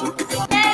Yeah.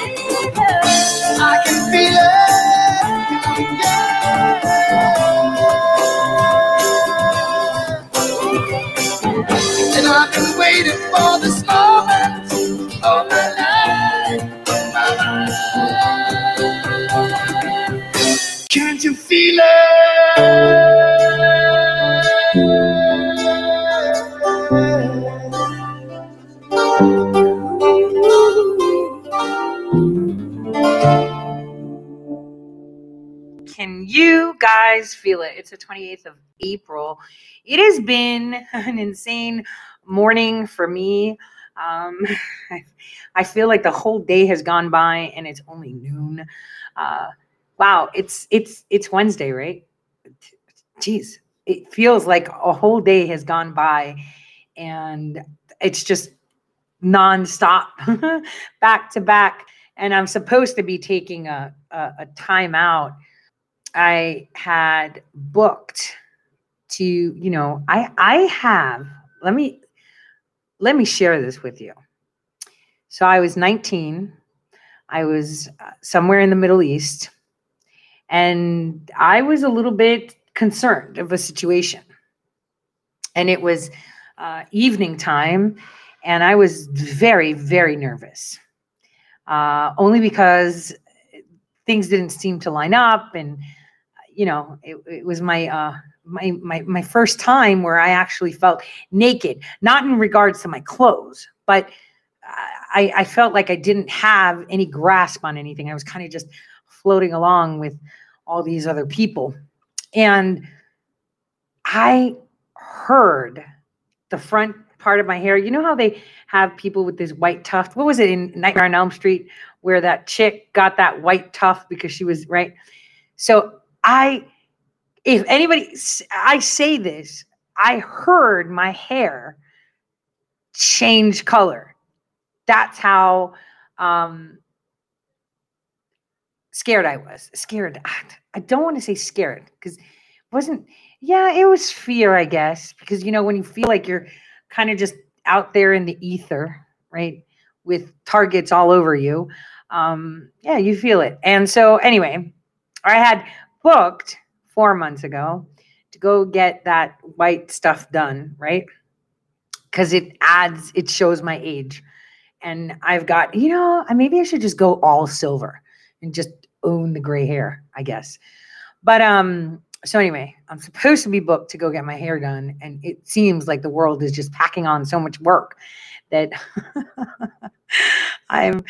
It's the 28th of April. It has been an insane morning for me. Um, I, feel like the whole day has gone by and it's only noon. Uh, wow, it's it's it's Wednesday, right? Jeez, it feels like a whole day has gone by, and it's just nonstop, back to back. And I'm supposed to be taking a a, a time out I had booked to, you know, I I have let me let me share this with you. So I was 19. I was uh, somewhere in the Middle East and I was a little bit concerned of a situation. And it was uh, evening time and I was very very nervous. Uh, only because things didn't seem to line up and you know, it, it was my uh my my my first time where I actually felt naked, not in regards to my clothes, but I I felt like I didn't have any grasp on anything. I was kind of just floating along with all these other people. And I heard the front part of my hair. You know how they have people with this white tuft? What was it in Nightmare on Elm Street where that chick got that white tuft because she was right? So I, if anybody, I say this, I heard my hair change color. That's how um, scared I was. Scared. I don't want to say scared because wasn't, yeah, it was fear, I guess, because, you know, when you feel like you're kind of just out there in the ether, right, with targets all over you, um, yeah, you feel it. And so, anyway, I had booked four months ago to go get that white stuff done, right? Because it adds, it shows my age. And I've got, you know, maybe I should just go all silver and just own the gray hair, I guess. But um, so anyway, I'm supposed to be booked to go get my hair done, and it seems like the world is just packing on so much work that I'm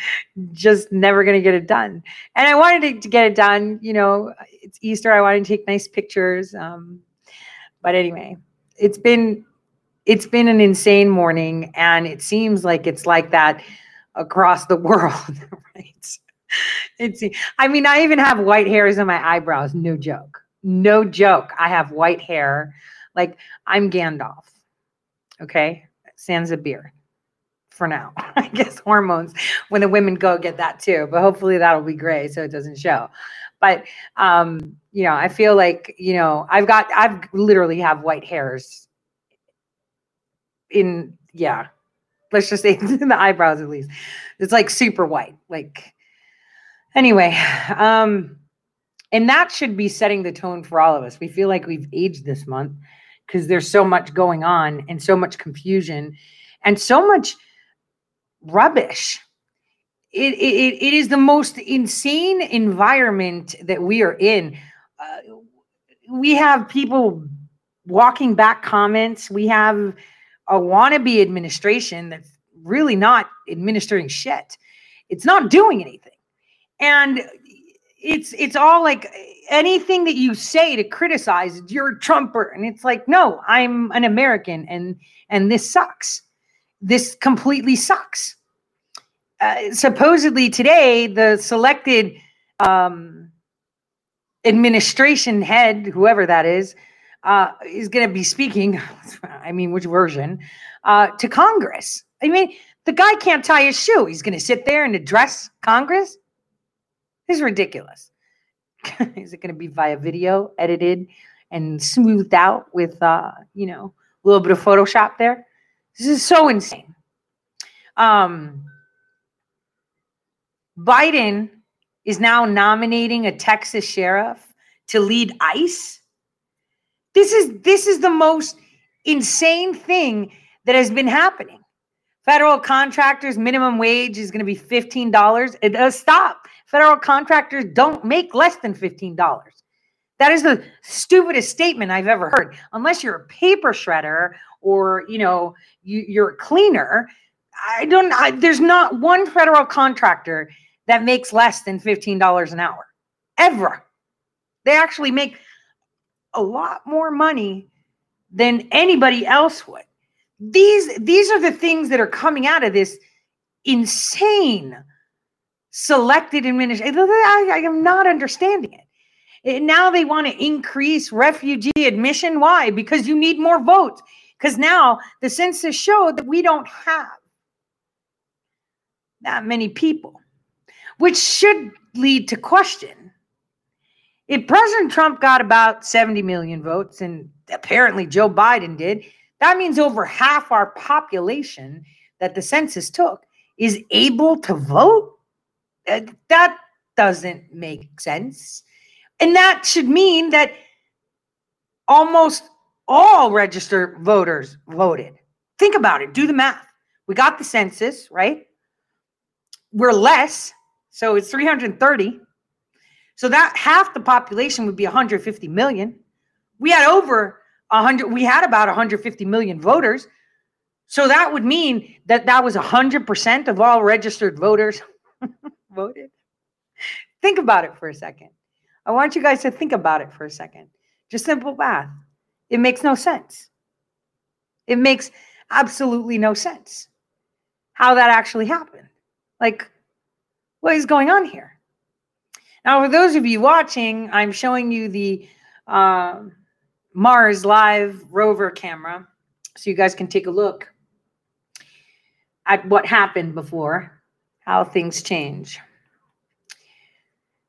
just never going to get it done. And I wanted to get it done. You know, it's Easter. I wanted to take nice pictures. Um, but anyway, it's been it's been an insane morning, and it seems like it's like that across the world, right? It's. I mean, I even have white hairs on my eyebrows. No joke. No joke. I have white hair. Like I'm Gandalf. Okay, sans a beard for now. I guess hormones when the women go get that too, but hopefully that'll be gray so it doesn't show. But um, you know, I feel like, you know, I've got I've literally have white hairs in yeah. Let's just say in the eyebrows at least. It's like super white. Like anyway, um and that should be setting the tone for all of us. We feel like we've aged this month because there's so much going on and so much confusion and so much rubbish. It, it, it is the most insane environment that we are in. Uh, we have people walking back comments. We have a wannabe administration that's really not administering shit. It's not doing anything. And it's it's all like anything that you say to criticize you're a trumper and it's like no i'm an american and and this sucks this completely sucks. Uh, supposedly today, the selected um, administration head, whoever that is, uh, is going to be speaking. I mean, which version? Uh, to Congress. I mean, the guy can't tie his shoe. He's going to sit there and address Congress. This is ridiculous. is it going to be via video, edited, and smoothed out with, uh, you know, a little bit of Photoshop there? This is so insane. Um, Biden is now nominating a Texas sheriff to lead ICE. This is this is the most insane thing that has been happening. Federal contractors minimum wage is going to be $15. It does stop. Federal contractors don't make less than $15. That is the stupidest statement I've ever heard. Unless you're a paper shredder or, you know, you, are a cleaner, I don't I, there's not one federal contractor that makes less than $15 an hour ever. They actually make a lot more money than anybody else would. These these are the things that are coming out of this insane selected administration. I, I am not understanding it. Now they want to increase refugee admission. Why? Because you need more votes. Because now the census showed that we don't have that many people, which should lead to question. If President Trump got about 70 million votes, and apparently Joe Biden did, that means over half our population that the census took is able to vote. That doesn't make sense. And that should mean that almost all registered voters voted. Think about it, do the math. We got the census, right? We're less, so it's 330. So that half the population would be 150 million. We had over 100 we had about 150 million voters. So that would mean that that was 100% of all registered voters voted. Think about it for a second. I want you guys to think about it for a second. Just simple math. It makes no sense. It makes absolutely no sense how that actually happened. Like, what is going on here? Now, for those of you watching, I'm showing you the uh, Mars Live rover camera so you guys can take a look at what happened before, how things change.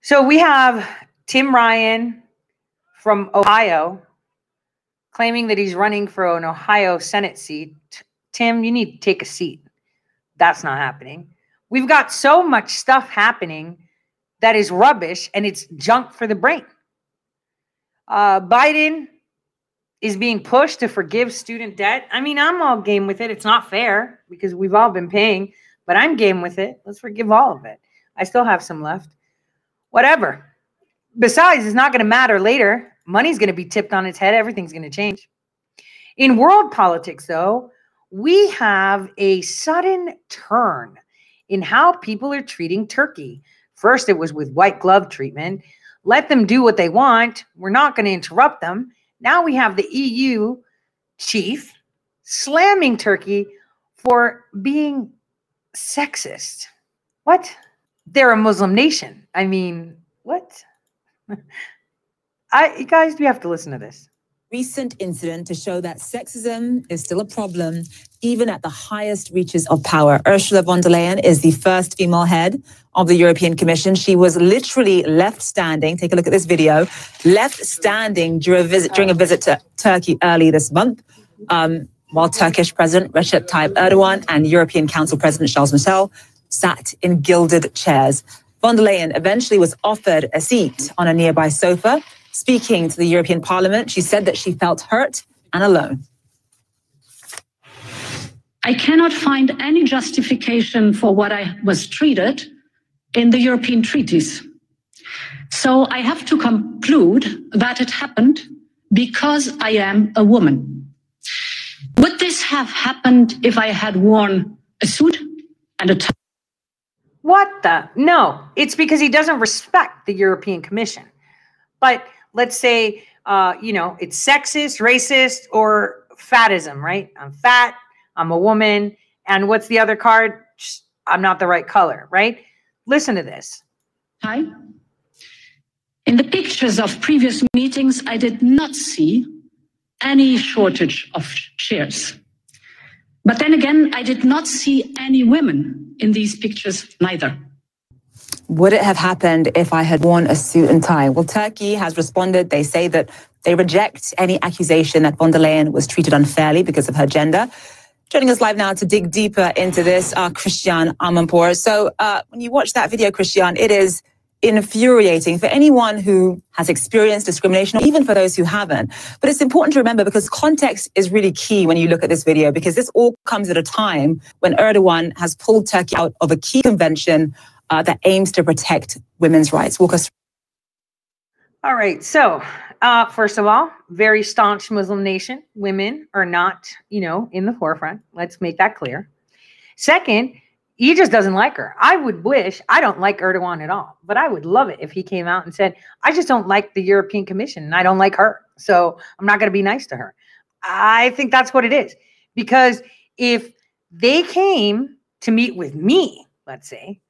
So we have Tim Ryan from Ohio claiming that he's running for an Ohio Senate seat. Tim, you need to take a seat. That's not happening. We've got so much stuff happening that is rubbish and it's junk for the brain. Uh, Biden is being pushed to forgive student debt. I mean, I'm all game with it. It's not fair because we've all been paying, but I'm game with it. Let's forgive all of it. I still have some left. Whatever besides, it's not going to matter later. Money's going to be tipped on its head. Everything's going to change. In world politics, though, we have a sudden turn in how people are treating Turkey. First, it was with white glove treatment. Let them do what they want. We're not going to interrupt them. Now we have the EU chief slamming Turkey for being sexist. What? They're a Muslim nation. I mean, what? I guys, you have to listen to this. Recent incident to show that sexism is still a problem, even at the highest reaches of power. Ursula von der Leyen is the first female head of the European Commission. She was literally left standing. Take a look at this video. Left standing during a visit, during a visit to Turkey early this month. Um, while Turkish President Recep Tayyip Erdogan and European Council President Charles Michel sat in gilded chairs. Von der Leyen eventually was offered a seat on a nearby sofa. Speaking to the European Parliament, she said that she felt hurt and alone. I cannot find any justification for what I was treated in the European treaties. So I have to conclude that it happened because I am a woman. Would this have happened if I had worn a suit and a tie? What the? No, it's because he doesn't respect the European Commission. But let's say, uh, you know, it's sexist, racist, or fatism, right? I'm fat, I'm a woman. And what's the other card? I'm not the right color, right? Listen to this. Hi. In the pictures of previous meetings, I did not see any shortage of chairs. But then again, I did not see any women in these pictures neither. Would it have happened if I had worn a suit and tie? Well, Turkey has responded. They say that they reject any accusation that von der Leyen was treated unfairly because of her gender. Joining us live now to dig deeper into this, are Christiane Amanpour. So uh, when you watch that video, Christiane, it is infuriating for anyone who has experienced discrimination, or even for those who haven't. But it's important to remember because context is really key when you look at this video, because this all comes at a time when Erdogan has pulled Turkey out of a key convention uh, that aims to protect women's rights. Walk us. All right. So uh, first of all, very staunch Muslim nation. Women are not, you know, in the forefront. Let's make that clear. Second, he just doesn't like her. I would wish, I don't like Erdogan at all, but I would love it if he came out and said, I just don't like the European Commission and I don't like her. So I'm not going to be nice to her. I think that's what it is. Because if they came to meet with me, let's say,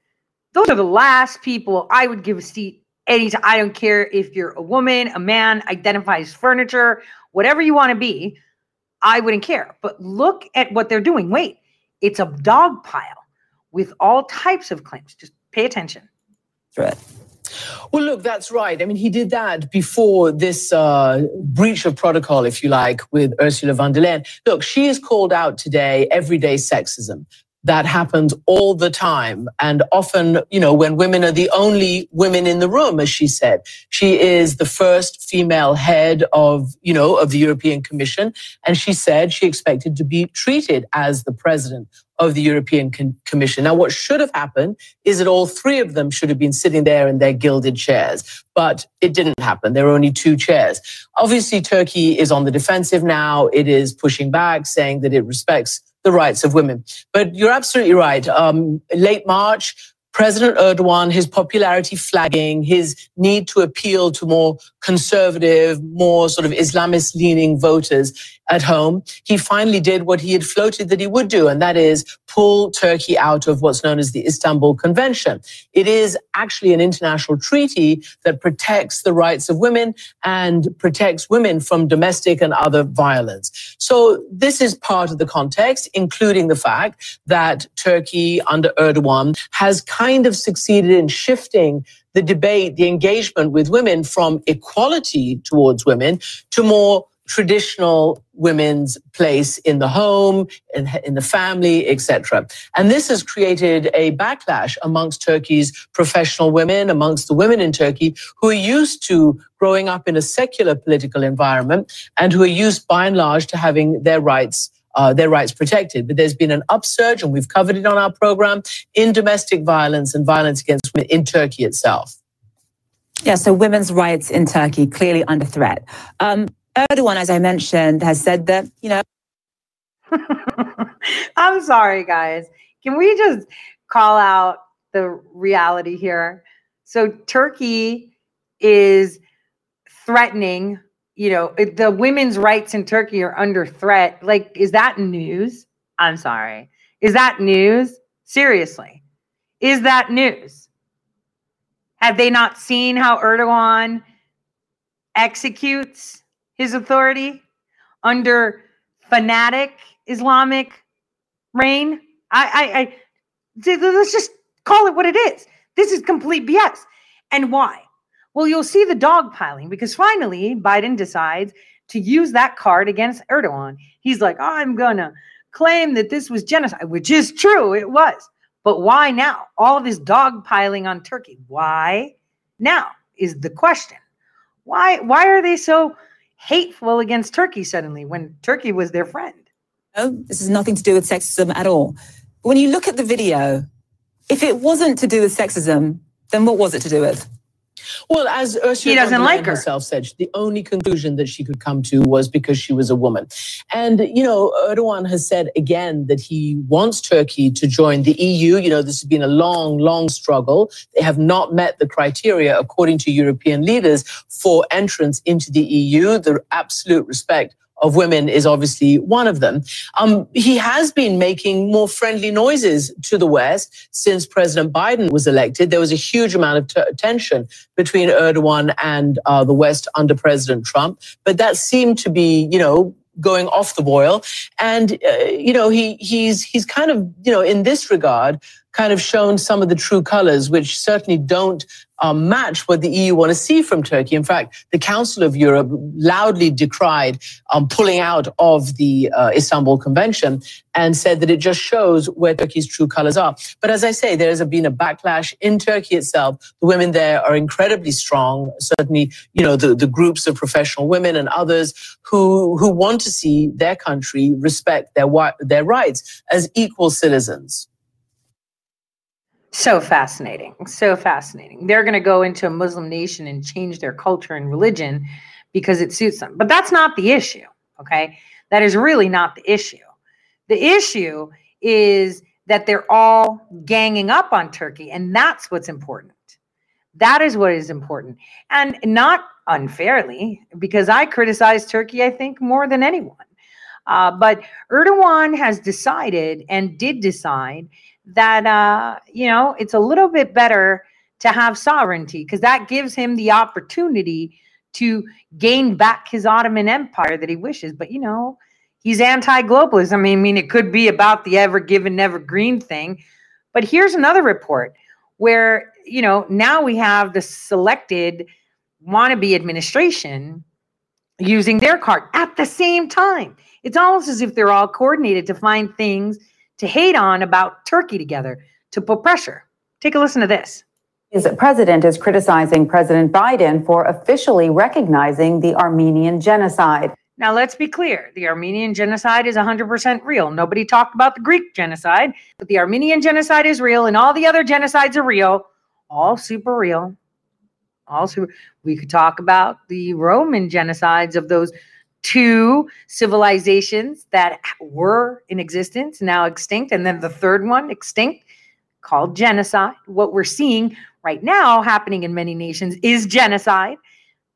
those are the last people I would give a seat anytime. I don't care if you're a woman, a man, identifies furniture, whatever you want to be, I wouldn't care. But look at what they're doing. Wait, it's a dog pile with all types of claims. Just pay attention. Right. Well, look, that's right. I mean, he did that before this uh, breach of protocol, if you like, with Ursula von der Leyen. Look, she is called out today everyday sexism that happens all the time. And often, you know, when women are the only women in the room, as she said, she is the first female head of, you know, of the European Commission. And she said she expected to be treated as the president of the European Commission. Now, what should have happened is that all three of them should have been sitting there in their gilded chairs, but it didn't happen. There were only two chairs. Obviously, Turkey is on the defensive now. It is pushing back, saying that it respects the rights of women. But you're absolutely right. Um, late March, President Erdogan, his popularity flagging, his need to appeal to more conservative, more sort of Islamist leaning voters at home, he finally did what he had floated that he would do, and that is pull Turkey out of what's known as the Istanbul Convention. It is actually an international treaty that protects the rights of women and protects women from domestic and other violence. So this is part of the context, including the fact that Turkey under Erdogan has kind of succeeded in shifting the debate, the engagement with women from equality towards women to more traditional women's place in the home, in, in the family, etc. And this has created a backlash amongst Turkey's professional women, amongst the women in Turkey who are used to growing up in a secular political environment and who are used by and large to having their rights uh, their rights protected. But there's been an upsurge, and we've covered it on our program, in domestic violence and violence against women in Turkey itself. Yeah, so women's rights in Turkey clearly under threat. Um, Erdogan, as I mentioned, has said that, you know. I'm sorry, guys. Can we just call out the reality here? So, Turkey is threatening, you know, the women's rights in Turkey are under threat. Like, is that news? I'm sorry. Is that news? Seriously. Is that news? Have they not seen how Erdogan executes his authority under fanatic Islamic reign. I, I, I, let's just call it what it is. This is complete BS. And why? Well, you'll see the dogpiling because finally Biden decides to use that card against Erdogan. He's like, oh, I'm going to claim that this was genocide, which is true. It was. But why now? All this dogpiling on Turkey. Why now is the question. Why, why are they so hateful against Turkey suddenly when Turkey was their friend. No, this has nothing to do with sexism at all. When you look at the video, if it wasn't to do with sexism, then what was it to do with? Well, as Ursula he doesn't like her. herself said, the only conclusion that she could come to was because she was a woman. And, you know, Erdogan has said again that he wants Turkey to join the EU. You know, this has been a long, long struggle. They have not met the criteria, according to European leaders, for entrance into the EU, the absolute respect of women is obviously one of them. Um, he has been making more friendly noises to the West since President Biden was elected. There was a huge amount of t- tension between Erdogan and uh, the West under President Trump, but that seemed to be, you know, going off the boil. And uh, you know, he he's he's kind of you know in this regard kind of shown some of the true colors, which certainly don't um, match what the EU want to see from Turkey. In fact, the Council of Europe loudly decried um, pulling out of the uh, Istanbul Convention and said that it just shows where Turkey's true colors are. But as I say, there has been a backlash in Turkey itself. The women there are incredibly strong. Certainly, you know, the, the groups of professional women and others who, who want to see their country respect their, their rights as equal citizens. So fascinating. So fascinating. They're going to go into a Muslim nation and change their culture and religion because it suits them. But that's not the issue. Okay. That is really not the issue. The issue is that they're all ganging up on Turkey. And that's what's important. That is what is important. And not unfairly, because I criticize Turkey, I think, more than anyone. Uh, but Erdogan has decided and did decide that uh, you know it's a little bit better to have sovereignty because that gives him the opportunity to gain back his Ottoman Empire that he wishes. But you know, he's anti-globalist. I mean, I mean, it could be about the ever given, never green thing. But here's another report where you know now we have the selected wannabe administration using their card at the same time. It's almost as if they're all coordinated to find things to hate on about Turkey together to put pressure. Take a listen to this. His president is criticizing President Biden for officially recognizing the Armenian genocide. Now, let's be clear the Armenian genocide is 100% real. Nobody talked about the Greek genocide, but the Armenian genocide is real, and all the other genocides are real, all super real. Also, we could talk about the Roman genocides of those two civilizations that were in existence, now extinct, and then the third one extinct called genocide. What we're seeing right now happening in many nations is genocide.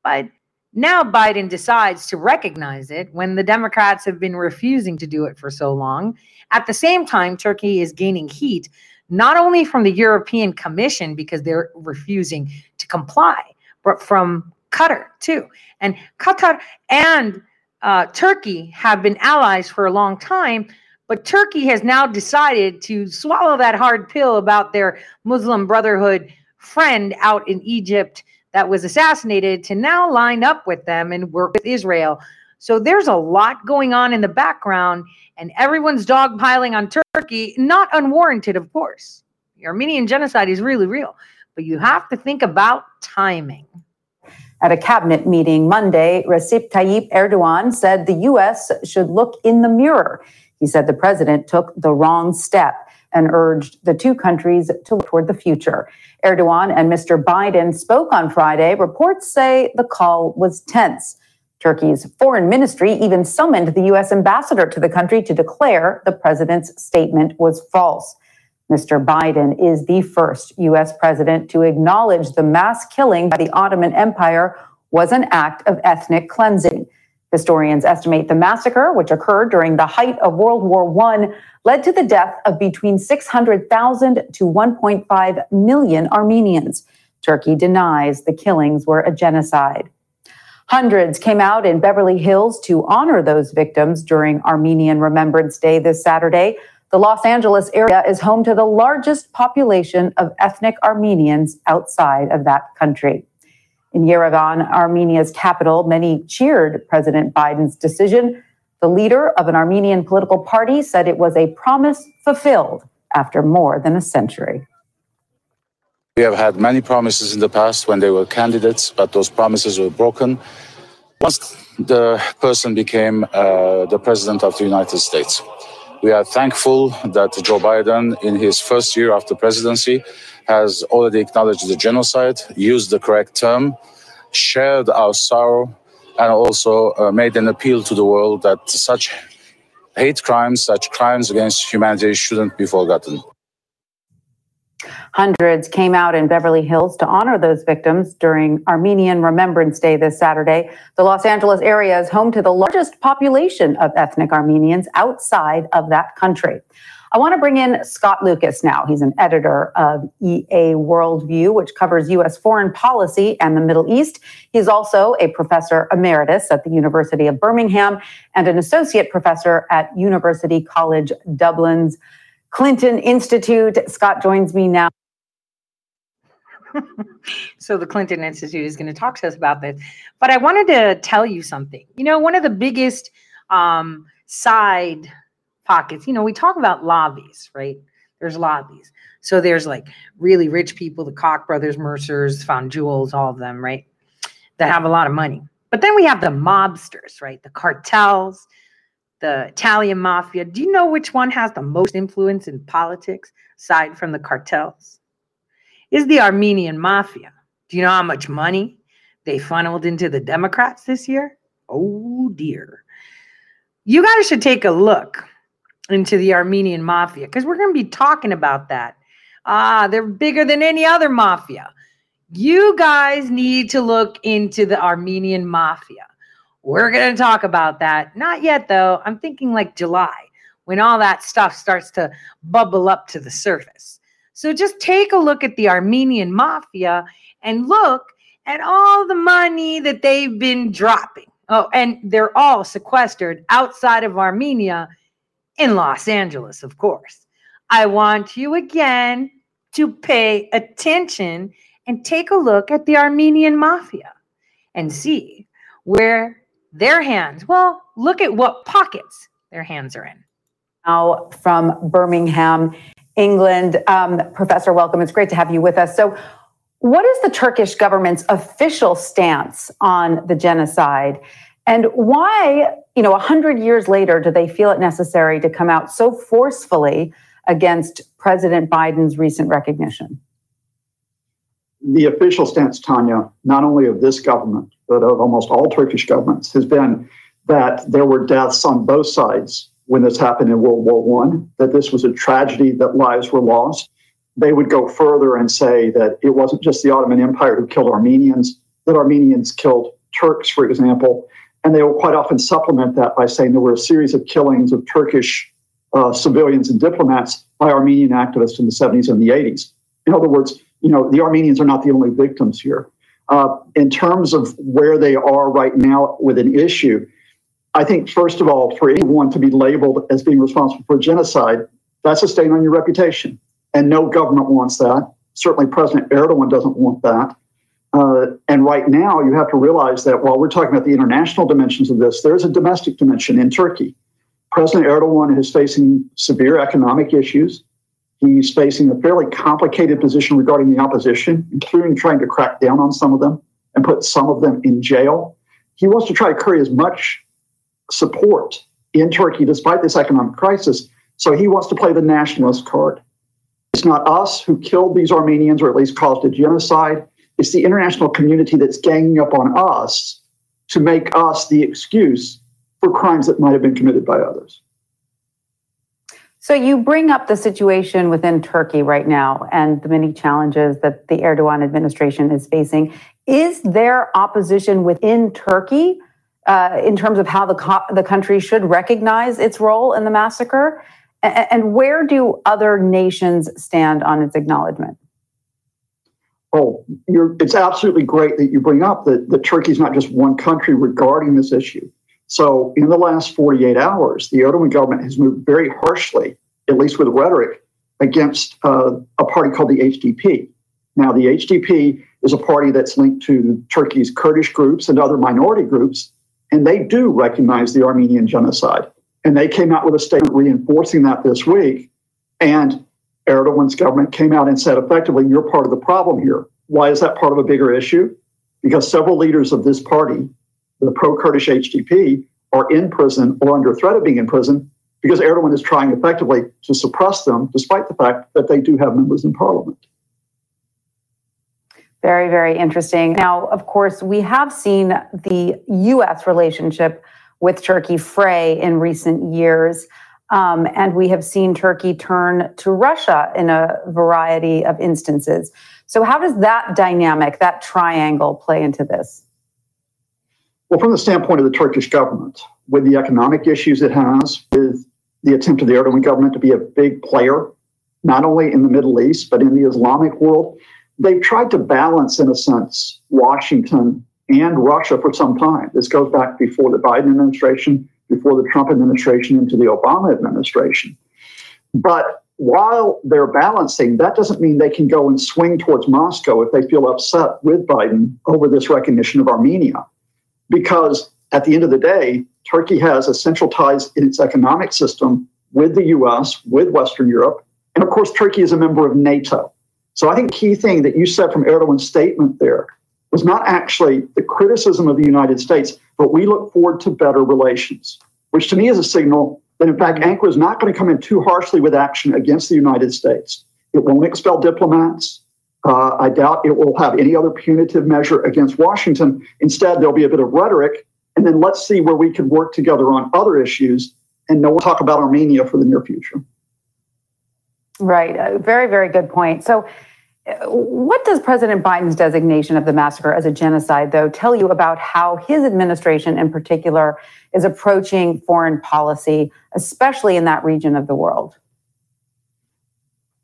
But now Biden decides to recognize it when the Democrats have been refusing to do it for so long. At the same time, Turkey is gaining heat, not only from the European Commission because they're refusing to comply, but from Qatar too. And Qatar and uh, Turkey have been allies for a long time, but Turkey has now decided to swallow that hard pill about their Muslim Brotherhood friend out in Egypt that was assassinated to now line up with them and work with Israel. So there's a lot going on in the background, and everyone's dogpiling on Turkey, not unwarranted, of course. The Armenian genocide is really real, but you have to think about timing. At a cabinet meeting Monday, Recep Tayyip Erdogan said the U.S. should look in the mirror. He said the president took the wrong step and urged the two countries to look toward the future. Erdogan and Mr. Biden spoke on Friday. Reports say the call was tense. Turkey's foreign ministry even summoned the U.S. ambassador to the country to declare the president's statement was false. Mr. Biden is the first U.S. president to acknowledge the mass killing by the Ottoman Empire was an act of ethnic cleansing. Historians estimate the massacre, which occurred during the height of World War I, led to the death of between 600,000 to 1.5 million Armenians. Turkey denies the killings were a genocide. Hundreds came out in Beverly Hills to honor those victims during Armenian Remembrance Day this Saturday. The Los Angeles area is home to the largest population of ethnic Armenians outside of that country. In Yerevan, Armenia's capital, many cheered President Biden's decision. The leader of an Armenian political party said it was a promise fulfilled after more than a century. We have had many promises in the past when they were candidates, but those promises were broken once the person became uh, the president of the United States. We are thankful that Joe Biden, in his first year after presidency, has already acknowledged the genocide, used the correct term, shared our sorrow, and also uh, made an appeal to the world that such hate crimes, such crimes against humanity shouldn't be forgotten. Hundreds came out in Beverly Hills to honor those victims during Armenian Remembrance Day this Saturday. The Los Angeles area is home to the largest population of ethnic Armenians outside of that country. I want to bring in Scott Lucas now. He's an editor of EA Worldview, which covers U.S. foreign policy and the Middle East. He's also a professor emeritus at the University of Birmingham and an associate professor at University College Dublin's Clinton Institute. Scott joins me now. So the Clinton Institute is going to talk to us about this. But I wanted to tell you something. You know, one of the biggest um, side pockets, you know, we talk about lobbies, right? There's lobbies. So there's like really rich people, the Koch brothers, Mercers, found jewels, all of them, right? That have a lot of money. But then we have the mobsters, right? The cartels, the Italian mafia. Do you know which one has the most influence in politics aside from the cartels? Is the Armenian mafia. Do you know how much money they funneled into the Democrats this year? Oh dear. You guys should take a look into the Armenian mafia because we're going to be talking about that. Ah, they're bigger than any other mafia. You guys need to look into the Armenian mafia. We're going to talk about that. Not yet, though. I'm thinking like July when all that stuff starts to bubble up to the surface. So just take a look at the Armenian mafia and look at all the money that they've been dropping. Oh, and they're all sequestered outside of Armenia in Los Angeles, of course. I want you again to pay attention and take a look at the Armenian mafia and see where their hands, well, look at what pockets their hands are in. Now from Birmingham, England. Um, Professor, welcome. It's great to have you with us. So, what is the Turkish government's official stance on the genocide? And why, you know, 100 years later, do they feel it necessary to come out so forcefully against President Biden's recent recognition? The official stance, Tanya, not only of this government, but of almost all Turkish governments, has been that there were deaths on both sides when this happened in World War One, that this was a tragedy that lives were lost. They would go further and say that it wasn't just the Ottoman Empire who killed Armenians, that Armenians killed Turks, for example. And they will quite often supplement that by saying there were a series of killings of Turkish uh, civilians and diplomats by Armenian activists in the 70s and the 80s. In other words, you know, the Armenians are not the only victims here. Uh, in terms of where they are right now with an issue, I think, first of all, for anyone to be labeled as being responsible for genocide, that's a stain on your reputation. And no government wants that. Certainly, President Erdogan doesn't want that. Uh, and right now, you have to realize that while we're talking about the international dimensions of this, there's a domestic dimension in Turkey. President Erdogan is facing severe economic issues. He's facing a fairly complicated position regarding the opposition, including trying to crack down on some of them and put some of them in jail. He wants to try to curry as much support in Turkey despite this economic crisis. So he wants to play the nationalist card. It's not us who killed these Armenians or at least caused a genocide. It's the international community that's ganging up on us to make us the excuse for crimes that might have been committed by others. So you bring up the situation within Turkey right now and the many challenges that the Erdogan administration is facing. Is there opposition within Turkey uh, in terms of how the, co- the country should recognize its role in the massacre? A- and where do other nations stand on its acknowledgement? Oh, it's absolutely great that you bring up that, that Turkey is not just one country regarding this issue. So, in the last 48 hours, the Erdogan government has moved very harshly, at least with rhetoric, against uh, a party called the HDP. Now, the HDP is a party that's linked to Turkey's Kurdish groups and other minority groups and they do recognize the Armenian genocide. And they came out with a statement reinforcing that this week. And Erdogan's government came out and said, effectively, you're part of the problem here. Why is that part of a bigger issue? Because several leaders of this party, the pro Kurdish HDP, are in prison or under threat of being in prison because Erdogan is trying effectively to suppress them, despite the fact that they do have members in parliament. Very, very interesting. Now, of course, we have seen the U.S. relationship with Turkey fray in recent years. Um, and we have seen Turkey turn to Russia in a variety of instances. So, how does that dynamic, that triangle, play into this? Well, from the standpoint of the Turkish government, with the economic issues it has, with the attempt of the Erdogan government to be a big player, not only in the Middle East, but in the Islamic world, they've tried to balance, in a sense, Washington and Russia for some time. This goes back before the Biden administration, before the Trump administration, into the Obama administration. But while they're balancing, that doesn't mean they can go and swing towards Moscow if they feel upset with Biden over this recognition of Armenia. Because at the end of the day, Turkey has essential ties in its economic system with the US, with Western Europe, and of course, Turkey is a member of NATO. So I think key thing that you said from Erdogan's statement there was not actually the criticism of the United States, but we look forward to better relations, which to me is a signal that in fact Ankara is not going to come in too harshly with action against the United States. It won't expel diplomats. Uh, I doubt it will have any other punitive measure against Washington. Instead, there'll be a bit of rhetoric, and then let's see where we can work together on other issues. And no one talk about Armenia for the near future. Right. Uh, very, very good point. So, what does President Biden's designation of the massacre as a genocide, though, tell you about how his administration in particular is approaching foreign policy, especially in that region of the world?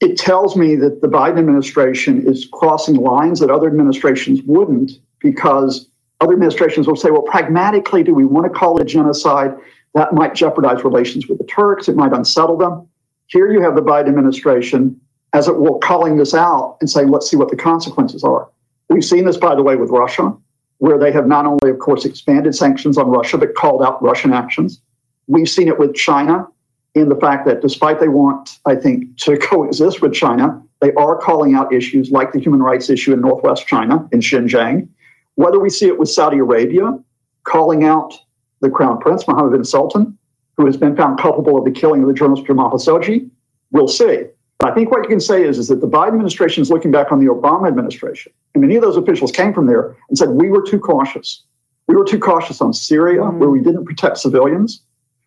It tells me that the Biden administration is crossing lines that other administrations wouldn't because other administrations will say, well, pragmatically, do we want to call it genocide? That might jeopardize relations with the Turks, it might unsettle them. Here you have the Biden administration, as it were, calling this out and saying, let's see what the consequences are. We've seen this, by the way, with Russia, where they have not only, of course, expanded sanctions on Russia, but called out Russian actions. We've seen it with China in the fact that despite they want, I think, to coexist with China, they are calling out issues like the human rights issue in Northwest China, in Xinjiang. Whether we see it with Saudi Arabia calling out the crown prince, Mohammed bin Sultan, who has been found culpable of the killing of the journalist Jamal Khashoggi? We'll see. I think what you can say is, is that the Biden administration is looking back on the Obama administration. And many of those officials came from there and said, we were too cautious. We were too cautious on Syria, mm-hmm. where we didn't protect civilians.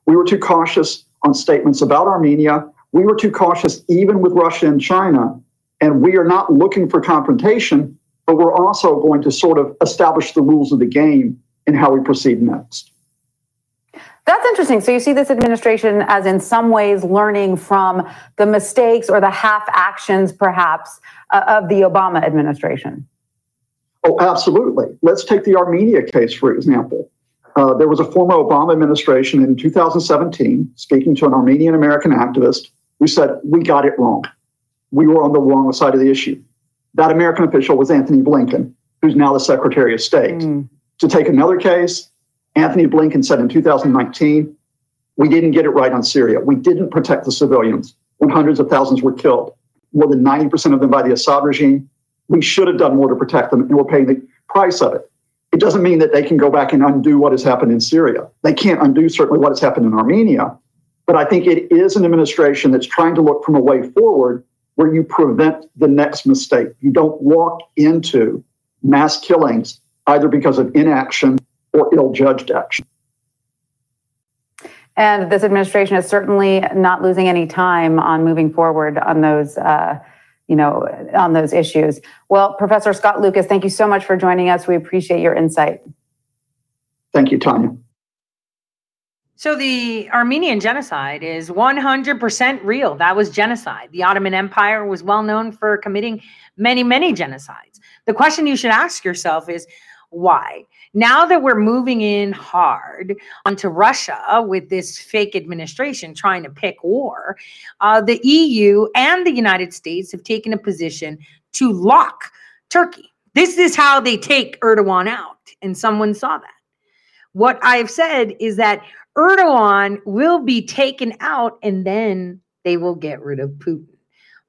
We were too cautious on statements about Armenia. We were too cautious even with Russia and China. And we are not looking for confrontation, but we're also going to sort of establish the rules of the game in how we proceed next. That's interesting. So you see this administration as in some ways learning from the mistakes or the half actions, perhaps, uh, of the Obama administration. Oh, absolutely. Let's take the Armenia case, for example. Uh, there was a former Obama administration in 2017 speaking to an Armenian American activist who said, We got it wrong. We were on the wrong side of the issue. That American official was Antony Blinken, who's now the Secretary of State. Mm. To take another case, Antony Blinken said in 2019, we didn't get it right on Syria. We didn't protect the civilians when hundreds of thousands were killed, more than 90% of them by the Assad regime. We should have done more to protect them, and we're paying the price of it. It doesn't mean that they can go back and undo what has happened in Syria. They can't undo certainly what has happened in Armenia. But I think it is an administration that's trying to look from a way forward where you prevent the next mistake. You don't walk into mass killings either because of inaction or ill judged action. And this administration is certainly not losing any time on moving forward on those, uh, you know, on those issues. Well, Professor Scott Lucas, thank you so much for joining us. We appreciate your insight. Thank you, Tanya. So the Armenian genocide is 100% real. That was genocide. The Ottoman Empire was well known for committing many, many genocides. The question you should ask yourself is why? Now that we're moving in hard onto Russia with this fake administration trying to pick war, uh, the EU and the United States have taken a position to lock Turkey. This is how they take Erdogan out. And someone saw that. What I've said is that Erdogan will be taken out and then they will get rid of Putin.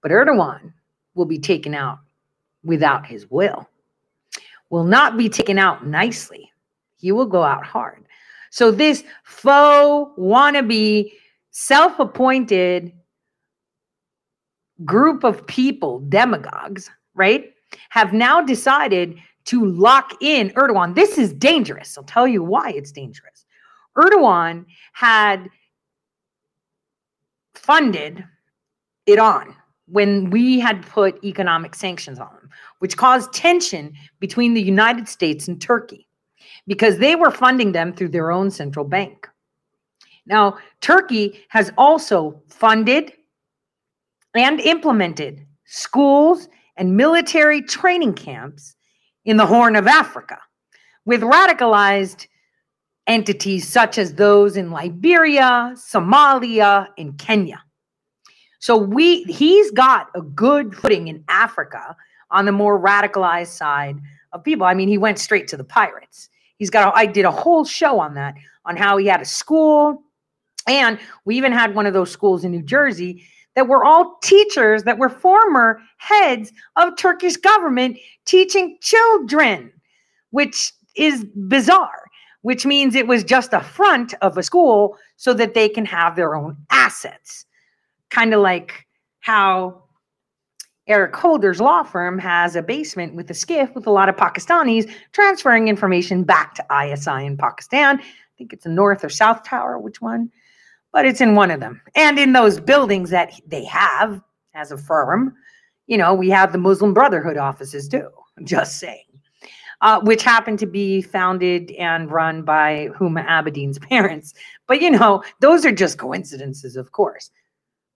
But Erdogan will be taken out without his will will not be taken out nicely. He will go out hard. So this faux wannabe self-appointed group of people, demagogues, right, have now decided to lock in Erdogan. This is dangerous. I'll tell you why it's dangerous. Erdogan had funded Iran when we had put economic sanctions on which caused tension between the United States and Turkey because they were funding them through their own central bank. Now, Turkey has also funded and implemented schools and military training camps in the Horn of Africa with radicalized entities such as those in Liberia, Somalia, and Kenya. So we he's got a good footing in Africa on the more radicalized side of people. I mean, he went straight to the pirates. He's got a, I did a whole show on that on how he had a school and we even had one of those schools in New Jersey that were all teachers that were former heads of Turkish government teaching children, which is bizarre, which means it was just a front of a school so that they can have their own assets. Kind of like how Eric Holder's law firm has a basement with a SCIF with a lot of Pakistanis transferring information back to ISI in Pakistan. I think it's a North or South Tower, which one? But it's in one of them. And in those buildings that they have as a firm, you know, we have the Muslim Brotherhood offices too, just saying, uh, which happened to be founded and run by Huma Abedin's parents. But, you know, those are just coincidences, of course.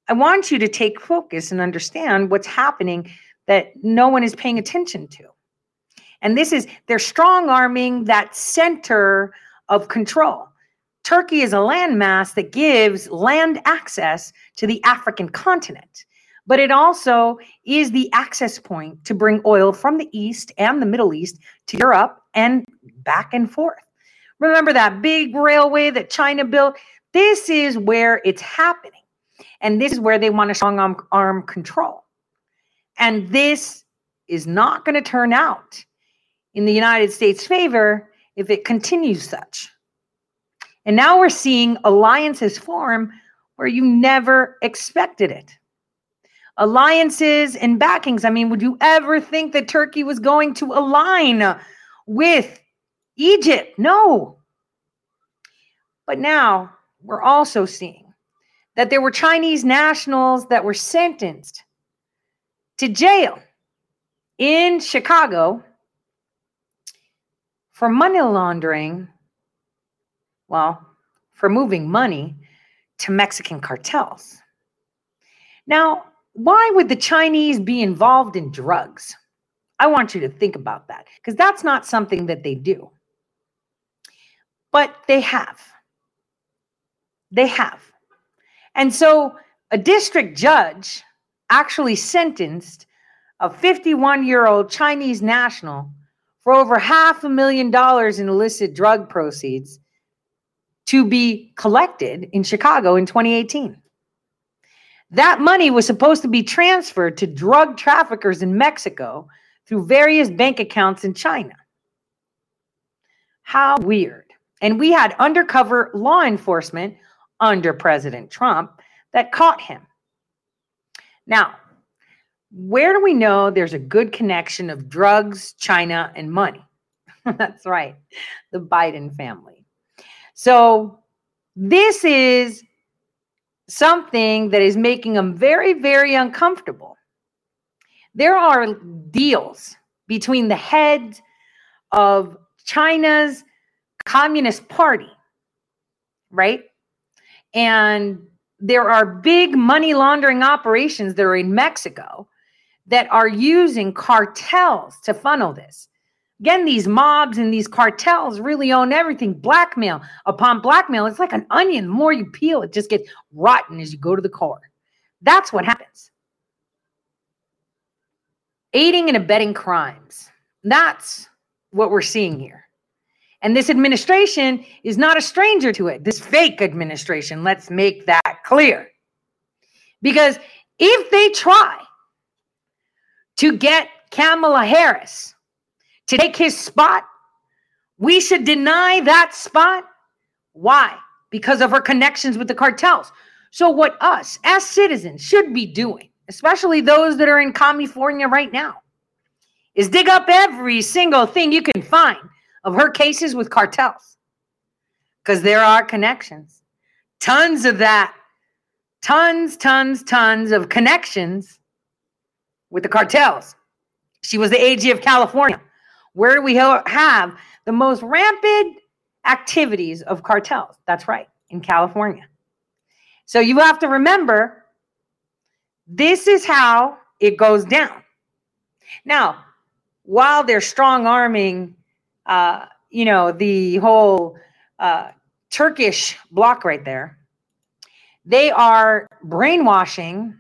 I want you to take focus and understand what's happening that no one is paying attention to. And this is they're strong arming that center of control. Turkey is a landmass that gives land access to the African continent, but it also is the access point to bring oil from the East and the Middle East to Europe and back and forth. Remember that big railway that China built? This is where it's happening. And this is where they want a strong arm, arm control. And this is not going to turn out in the United States' favor if it continues such. And now we're seeing alliances form where you never expected it. Alliances and backings. I mean, would you ever think that Turkey was going to align with Egypt? No. But now we're also seeing that there were Chinese nationals that were sentenced to jail in Chicago for money laundering, well, for moving money to Mexican cartels. Now, why would the Chinese be involved in drugs? I want you to think about that because that's not something that they do. But they have. They have. And so a district judge actually sentenced a 51 year old Chinese national for over half a million dollars in illicit drug proceeds to be collected in Chicago in 2018. That money was supposed to be transferred to drug traffickers in Mexico through various bank accounts in China. How weird. And we had undercover law enforcement under President Trump that caught him. Now, where do we know there's a good connection of drugs, China, and money? That's right, the Biden family. So, this is something that is making them very, very uncomfortable. There are deals between the heads of China's Communist Party, right? And there are big money laundering operations that are in Mexico that are using cartels to funnel this. Again, these mobs and these cartels really own everything. Blackmail upon blackmail, it's like an onion. The more you peel, it just gets rotten as you go to the core. That's what happens. Aiding and abetting crimes. That's what we're seeing here. And this administration is not a stranger to it. This fake administration, let's make that clear. Because if they try to get Kamala Harris to take his spot, we should deny that spot. Why? Because of her connections with the cartels. So, what us as citizens should be doing, especially those that are in California right now, is dig up every single thing you can find of her cases with cartels because there are connections. Tons of that. Tons, tons, tons of connections with the cartels. She was the AG of California. Where we have the most rampant activities of cartels? That's right, in California. So you have to remember this is how it goes down. Now, while they're strong arming uh, you know, the whole uh, Turkish block right there, they are brainwashing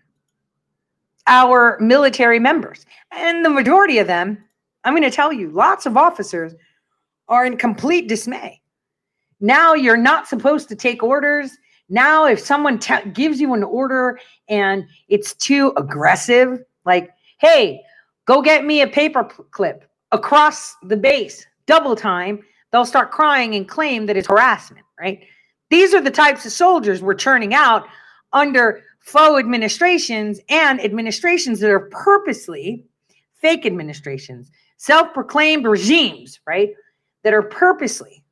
our military members. And the majority of them, I'm going to tell you, lots of officers are in complete dismay. Now you're not supposed to take orders. Now, if someone gives you an order and it's too aggressive, like, hey, go get me a paper clip across the base, double time, they'll start crying and claim that it's harassment, right? These are the types of soldiers we're churning out under faux administrations and administrations that are purposely fake administrations, self proclaimed regimes, right? That are purposely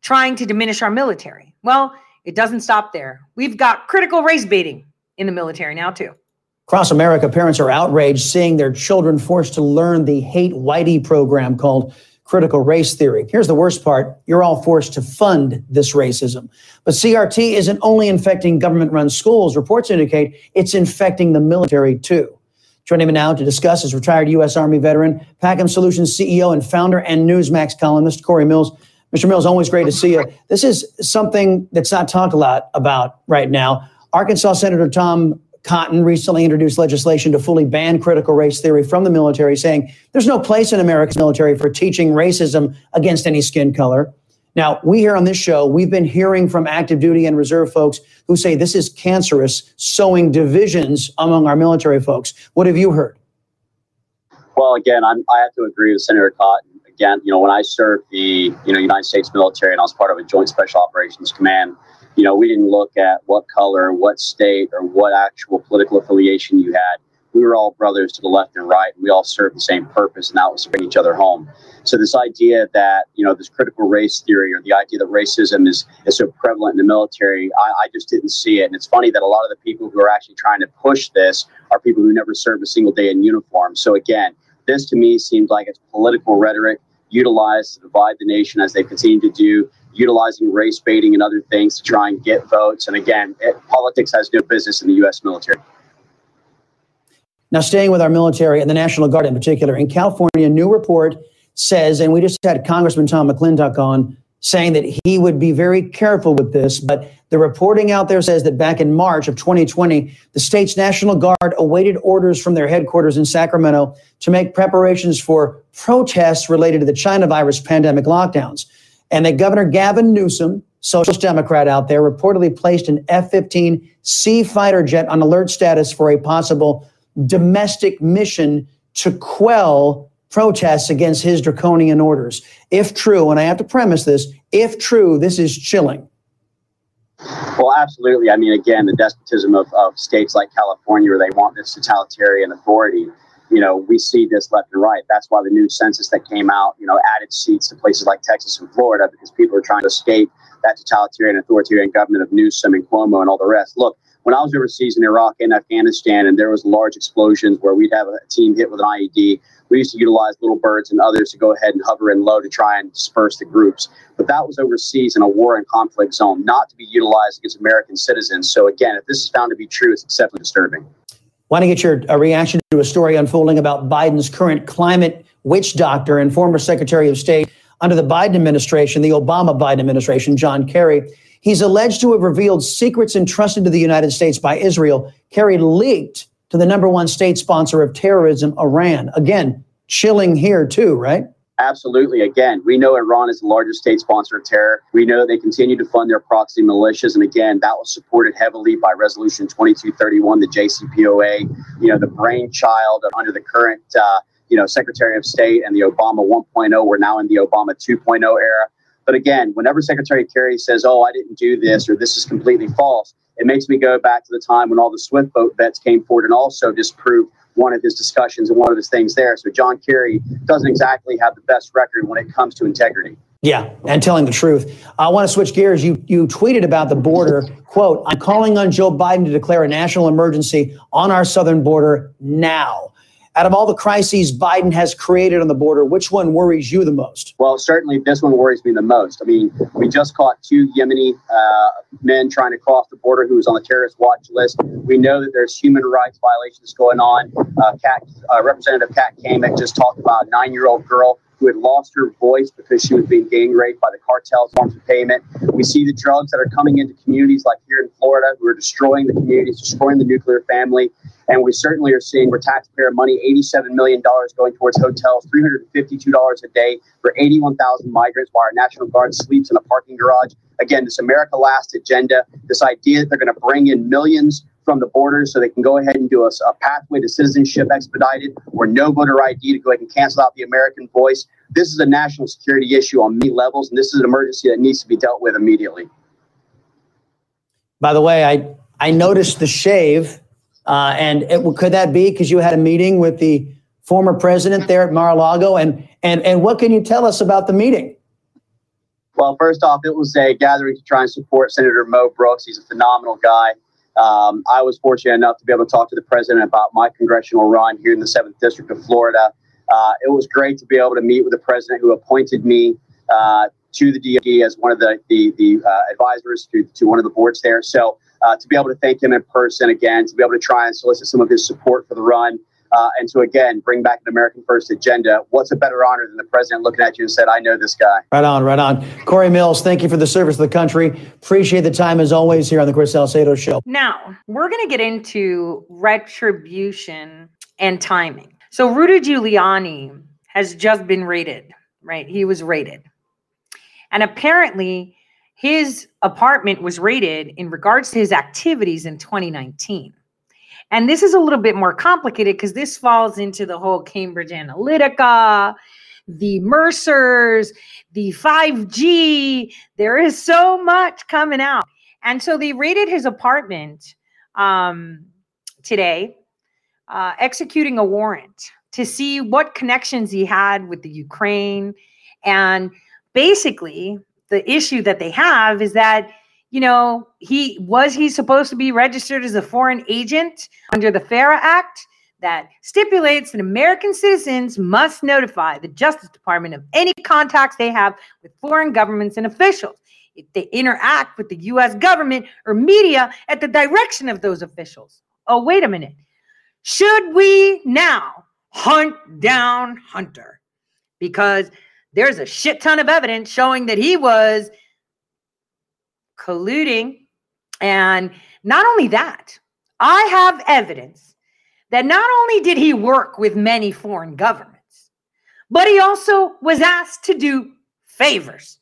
trying to diminish our military. Well, it doesn't stop there. We've got critical race baiting in the military now, too. Across America, parents are outraged seeing their children forced to learn the Hate Whitey program called critical race theory. Here's the worst part you're all forced to fund this racism. But CRT isn't only infecting government run schools, reports indicate it's infecting the military too. Joining me now to discuss is retired U.S. Army veteran, PACEM Solutions CEO and founder and Newsmax columnist Corey Mills. Mr. Mills, always great to see you. This is something that's not talked a lot about right now. Arkansas Senator Tom Cotton recently introduced legislation to fully ban critical race theory from the military, saying there's no place in America's military for teaching racism against any skin color. Now, we here on this show, we've been hearing from active duty and reserve folks who say this is cancerous, sowing divisions among our military folks. What have you heard? Well, again, I'm, I have to agree with Senator Cotton. Again, you know, when I served the you know United States military and I was part of a Joint Special Operations Command, you know, we didn't look at what color, what state, or what actual political affiliation you had. We were all brothers to the left and right. And we all served the same purpose, and that was to bring each other home. So this idea that you know this critical race theory or the idea that racism is is so prevalent in the military, I, I just didn't see it. And it's funny that a lot of the people who are actually trying to push this are people who never served a single day in uniform. So again, this to me seems like it's political rhetoric utilized to divide the nation as they continue to do utilizing race baiting and other things to try and get votes. And again, it, politics has no business in the U.S. military. Now, staying with our military and the National Guard in particular, in California, a new report says, and we just had Congressman Tom McClintock on saying that he would be very careful with this, but the reporting out there says that back in March of 2020, the state's National Guard awaited orders from their headquarters in Sacramento to make preparations for protests related to the China virus pandemic lockdowns and that Governor Gavin Newsom, socialist Democrat out there, reportedly placed an F 15 C fighter jet on alert status for a possible domestic mission to quell protests against his draconian orders. If true, and I have to premise this, if true, this is chilling. Well, absolutely. I mean, again, the despotism of, of states like California, where they want this totalitarian authority you know, we see this left and right. That's why the new census that came out, you know, added seats to places like Texas and Florida because people are trying to escape that totalitarian authoritarian government of Newsom and Cuomo and all the rest. Look, when I was overseas in Iraq and Afghanistan, and there was large explosions where we'd have a team hit with an IED, we used to utilize little birds and others to go ahead and hover in low to try and disperse the groups. But that was overseas in a war and conflict zone, not to be utilized against American citizens. So again, if this is found to be true, it's exceptionally disturbing. Want to get your uh, reaction to a story unfolding about Biden's current climate witch doctor and former Secretary of State under the Biden administration, the Obama Biden administration, John Kerry. He's alleged to have revealed secrets entrusted to the United States by Israel. Kerry leaked to the number one state sponsor of terrorism, Iran. Again, chilling here too, right? Absolutely. Again, we know Iran is the largest state sponsor of terror. We know they continue to fund their proxy militias. And again, that was supported heavily by Resolution 2231, the JCPOA, you know, the brainchild under the current, uh, you know, Secretary of State and the Obama 1.0. We're now in the Obama 2.0 era. But again, whenever Secretary Kerry says, oh, I didn't do this or this is completely false, it makes me go back to the time when all the Swift Boat vets came forward and also disproved one of his discussions and one of his things there. So John Kerry doesn't exactly have the best record when it comes to integrity. Yeah, and telling the truth. I want to switch gears. You you tweeted about the border. Quote, I'm calling on Joe Biden to declare a national emergency on our southern border now. Out of all the crises Biden has created on the border, which one worries you the most? Well, certainly this one worries me the most. I mean, we just caught two Yemeni uh, men trying to cross the border who was on the terrorist watch list. We know that there's human rights violations going on. Uh, Kat, uh, Representative Kat Cammack just talked about a nine-year-old girl who had lost her voice because she was being gang raped by the cartels forms of payment. We see the drugs that are coming into communities like here in Florida who are destroying the communities, destroying the nuclear family. And we certainly are seeing where taxpayer money, $87 million going towards hotels, $352 a day for 81,000 migrants while our National Guard sleeps in a parking garage. Again, this America Last agenda, this idea that they're going to bring in millions from the borders so they can go ahead and do a, a, pathway to citizenship expedited or no voter ID to go ahead and cancel out the American voice. This is a national security issue on many levels, and this is an emergency that needs to be dealt with immediately. By the way, I, I noticed the shave, uh, and it, could that be because you had a meeting with the former president there at Mar-a-Lago? And, and, and what can you tell us about the meeting? Well, first off, it was a gathering to try and support Senator Mo Brooks. He's a phenomenal guy. Um, I was fortunate enough to be able to talk to the president about my congressional run here in the 7th District of Florida. Uh, it was great to be able to meet with the president who appointed me uh, to the DOD as one of the, the, the uh, advisors to, to one of the boards there. So uh, to be able to thank him in person again, to be able to try and solicit some of his support for the run, uh, and to again bring back an American First agenda. What's a better honor than the president looking at you and said, "I know this guy." Right on, right on. Corey Mills, thank you for the service to the country. Appreciate the time as always here on the Chris Salcedo Show. Now we're going to get into retribution and timing. So Rudy Giuliani has just been raided. Right, he was raided, and apparently. His apartment was raided in regards to his activities in 2019. And this is a little bit more complicated because this falls into the whole Cambridge Analytica, the Mercers, the 5G. There is so much coming out. And so they raided his apartment um, today, uh, executing a warrant to see what connections he had with the Ukraine. And basically, the issue that they have is that you know, he was he supposed to be registered as a foreign agent under the FARA Act that stipulates that American citizens must notify the Justice Department of any contacts they have with foreign governments and officials if they interact with the US government or media at the direction of those officials. Oh, wait a minute. Should we now hunt down Hunter? Because there's a shit ton of evidence showing that he was colluding. And not only that, I have evidence that not only did he work with many foreign governments, but he also was asked to do favors.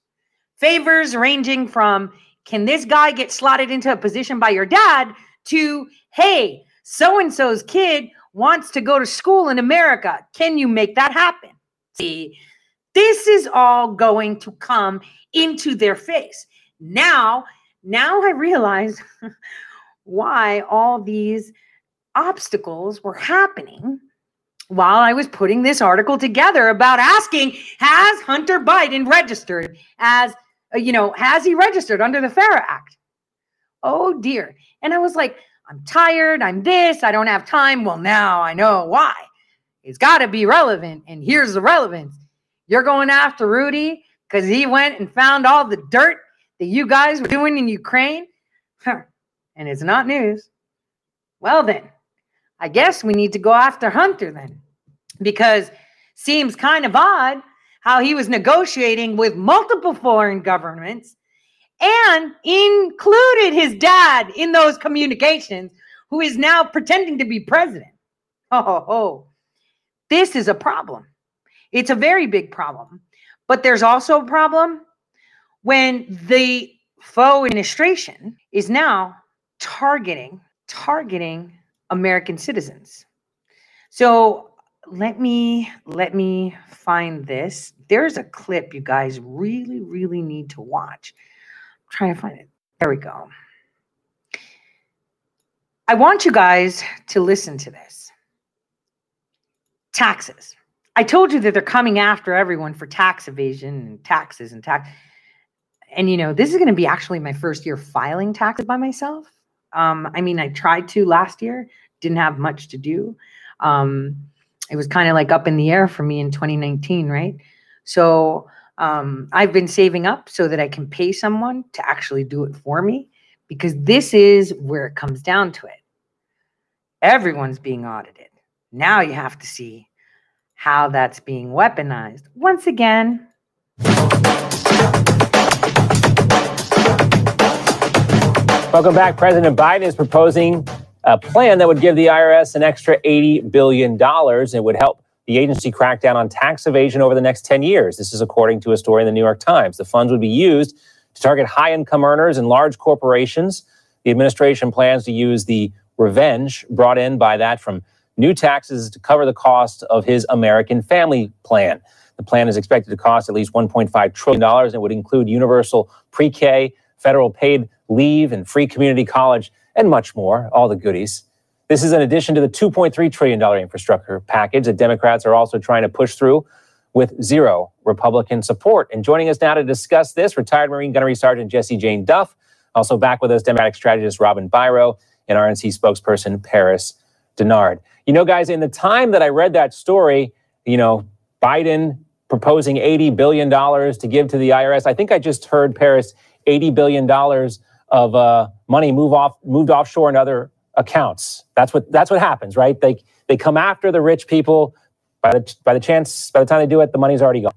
Favors ranging from can this guy get slotted into a position by your dad to hey, so and so's kid wants to go to school in America. Can you make that happen? See, this is all going to come into their face. Now, now I realize why all these obstacles were happening while I was putting this article together about asking has Hunter Biden registered as uh, you know has he registered under the FARA Act? Oh dear. And I was like, I'm tired, I'm this, I don't have time. Well, now I know why. It's got to be relevant and here's the relevance. You're going after Rudy cuz he went and found all the dirt that you guys were doing in Ukraine, and it's not news. Well, then, I guess we need to go after Hunter then, because seems kind of odd how he was negotiating with multiple foreign governments and included his dad in those communications, who is now pretending to be president. Oh, oh, oh. this is a problem. It's a very big problem. But there's also a problem when the faux administration is now targeting targeting American citizens. So let me let me find this. There's a clip you guys really really need to watch. I'm trying to find it. There we go. I want you guys to listen to this. Taxes. I told you that they're coming after everyone for tax evasion and taxes and tax and you know, this is going to be actually my first year filing taxes by myself. Um, I mean, I tried to last year, didn't have much to do. Um, it was kind of like up in the air for me in 2019, right? So um, I've been saving up so that I can pay someone to actually do it for me because this is where it comes down to it. Everyone's being audited. Now you have to see how that's being weaponized. Once again, Welcome back. President Biden is proposing a plan that would give the IRS an extra $80 billion. It would help the agency crack down on tax evasion over the next 10 years. This is according to a story in the New York Times. The funds would be used to target high income earners and large corporations. The administration plans to use the revenge brought in by that from new taxes to cover the cost of his American Family Plan. The plan is expected to cost at least $1.5 trillion and would include universal pre K, federal paid leave, and free community college, and much more, all the goodies. This is in addition to the $2.3 trillion infrastructure package that Democrats are also trying to push through with zero Republican support. And joining us now to discuss this, retired Marine Gunnery Sergeant Jesse Jane Duff. Also back with us, Democratic strategist Robin Biro and RNC spokesperson Paris Dennard. You know, guys, in the time that I read that story, you know, Biden proposing $80 billion to give to the IRS, I think I just heard Paris $80 billion of uh, money move off, moved offshore in other accounts. That's what that's what happens, right? They they come after the rich people. By the by the chance, by the time they do it, the money's already gone.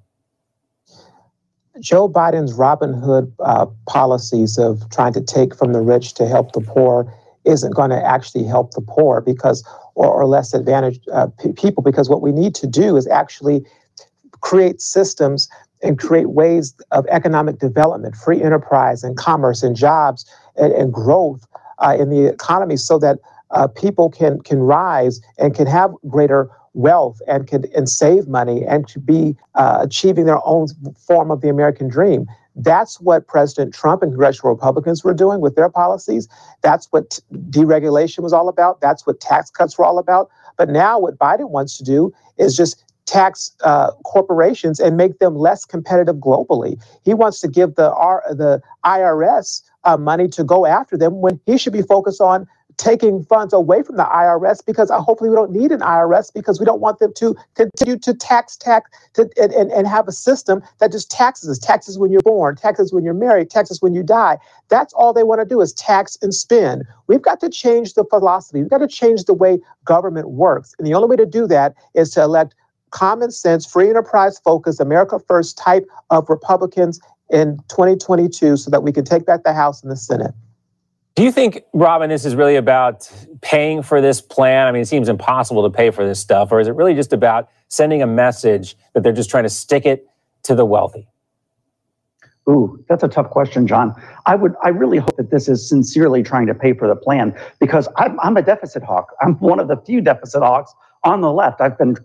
Joe Biden's Robin Hood uh, policies of trying to take from the rich to help the poor isn't going to actually help the poor because or, or less advantaged uh, p- people because what we need to do is actually create systems and create ways of economic development, free enterprise and commerce and jobs and, and growth uh, in the economy so that uh, people can can rise and can have greater wealth and can and save money and to be uh, achieving their own form of the American dream. That's what President Trump and congressional Republicans were doing with their policies. That's what deregulation was all about. That's what tax cuts were all about. But now, what Biden wants to do is just tax uh, corporations and make them less competitive globally. He wants to give the R, the IRS uh, money to go after them when he should be focused on taking funds away from the IRS because uh, hopefully we don't need an IRS because we don't want them to continue to tax tax to, and, and, and have a system that just taxes taxes when you're born taxes when you're married taxes when you die. That's all they want to do is tax and spend. We've got to change the philosophy. We've got to change the way government works. And the only way to do that is to elect common sense free enterprise focused america first type of republicans in 2022 so that we can take back the house and the senate do you think, Robin, this is really about paying for this plan? I mean, it seems impossible to pay for this stuff. Or is it really just about sending a message that they're just trying to stick it to the wealthy? Ooh, that's a tough question, John. I would, I really hope that this is sincerely trying to pay for the plan because I'm, I'm a deficit hawk. I'm one of the few deficit hawks on the left. I've been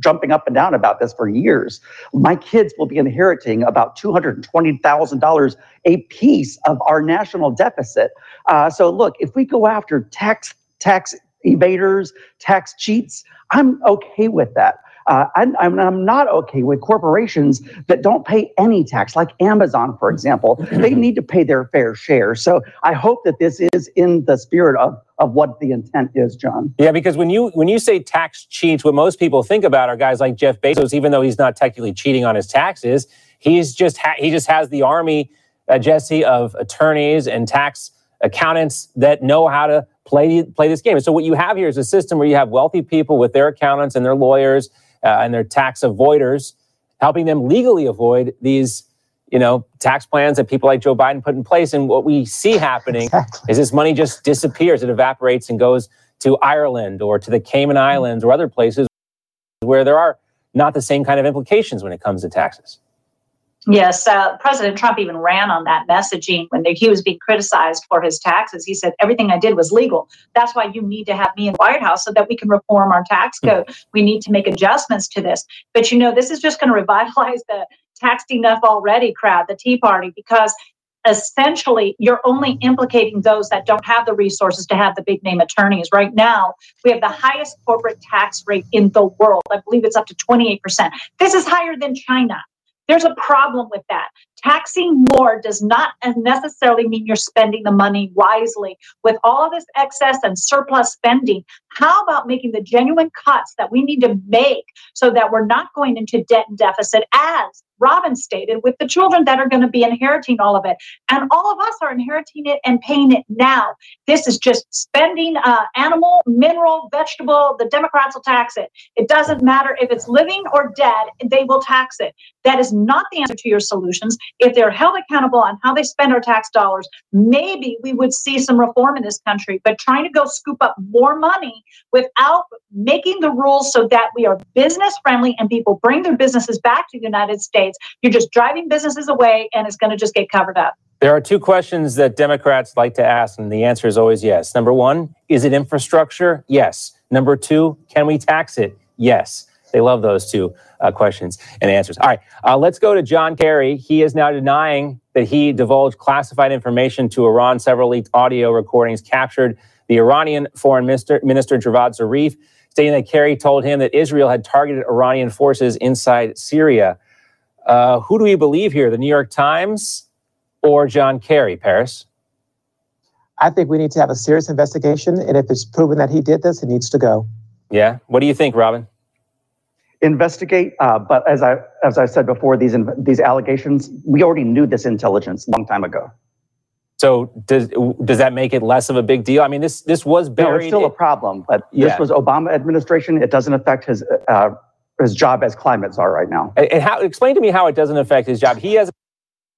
jumping up and down about this for years. My kids will be inheriting about $220,000 a piece of our national deficit. Uh, so look, if we go after tax tax evaders, tax cheats, I'm okay with that. Uh, I'm, I'm not okay with corporations that don't pay any tax, like Amazon, for example. They need to pay their fair share. So I hope that this is in the spirit of of what the intent is, John. Yeah, because when you when you say tax cheats, what most people think about are guys like Jeff Bezos. Even though he's not technically cheating on his taxes, he's just ha- he just has the army, uh, Jesse, of attorneys and tax accountants that know how to play play this game. And so what you have here is a system where you have wealthy people with their accountants and their lawyers uh, and their tax avoiders, helping them legally avoid these, you know, tax plans that people like Joe Biden put in place. And what we see happening exactly. is this money just disappears. It evaporates and goes to Ireland or to the Cayman Islands or other places where there are not the same kind of implications when it comes to taxes. Yes, uh, President Trump even ran on that messaging when he was being criticized for his taxes. He said, Everything I did was legal. That's why you need to have me in the White House so that we can reform our tax hmm. code. We need to make adjustments to this. But you know, this is just going to revitalize the taxed enough already crowd, the Tea Party, because essentially you're only implicating those that don't have the resources to have the big name attorneys. Right now, we have the highest corporate tax rate in the world. I believe it's up to 28%. This is higher than China. There's a problem with that. Taxing more does not necessarily mean you're spending the money wisely. With all of this excess and surplus spending, how about making the genuine cuts that we need to make so that we're not going into debt and deficit as Robin stated, with the children that are going to be inheriting all of it. And all of us are inheriting it and paying it now. This is just spending uh, animal, mineral, vegetable. The Democrats will tax it. It doesn't matter if it's living or dead, they will tax it. That is not the answer to your solutions. If they're held accountable on how they spend our tax dollars, maybe we would see some reform in this country. But trying to go scoop up more money without making the rules so that we are business friendly and people bring their businesses back to the United States, you're just driving businesses away and it's going to just get covered up. There are two questions that Democrats like to ask, and the answer is always yes. Number one, is it infrastructure? Yes. Number two, can we tax it? Yes. They love those two uh, questions and answers. All right, uh, let's go to John Kerry. He is now denying that he divulged classified information to Iran. Several leaked audio recordings captured the Iranian Foreign Minister, Minister Javad Zarif, stating that Kerry told him that Israel had targeted Iranian forces inside Syria. Uh, who do we believe here, the New York Times or John Kerry, Paris? I think we need to have a serious investigation, and if it's proven that he did this, it needs to go. Yeah. What do you think, Robin? Investigate, uh, but as I as I said before, these in- these allegations, we already knew this intelligence a long time ago. So does does that make it less of a big deal? I mean, this this was No, it's still a problem, but Yeah. this was Obama administration. It doesn't affect his uh, his job as climate czar right now. and how explain to me how it doesn't affect his job. He has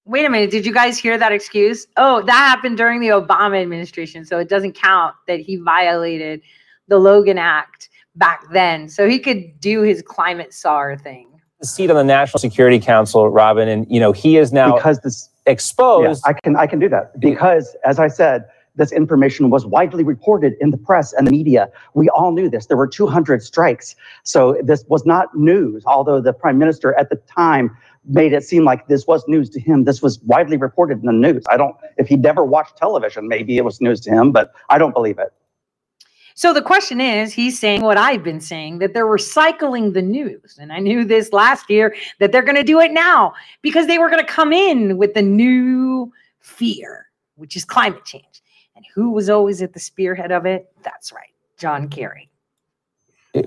Wait a minute. Did you guys hear that excuse? Oh, that happened during the Obama administration. So it doesn't count that he violated the Logan Act back then. So he could do his climate czar thing. a seat on the National Security Council, Robin, and you know he is now because this exposed. Yeah, I can I can do that because, as I said, this information was widely reported in the press and the media. We all knew this. There were 200 strikes, so this was not news. Although the prime minister at the time made it seem like this was news to him, this was widely reported in the news. I don't. If he never watched television, maybe it was news to him, but I don't believe it. So the question is, he's saying what I've been saying that they're recycling the news. And I knew this last year that they're going to do it now because they were going to come in with the new fear, which is climate change. And who was always at the spearhead of it? That's right, John Kerry.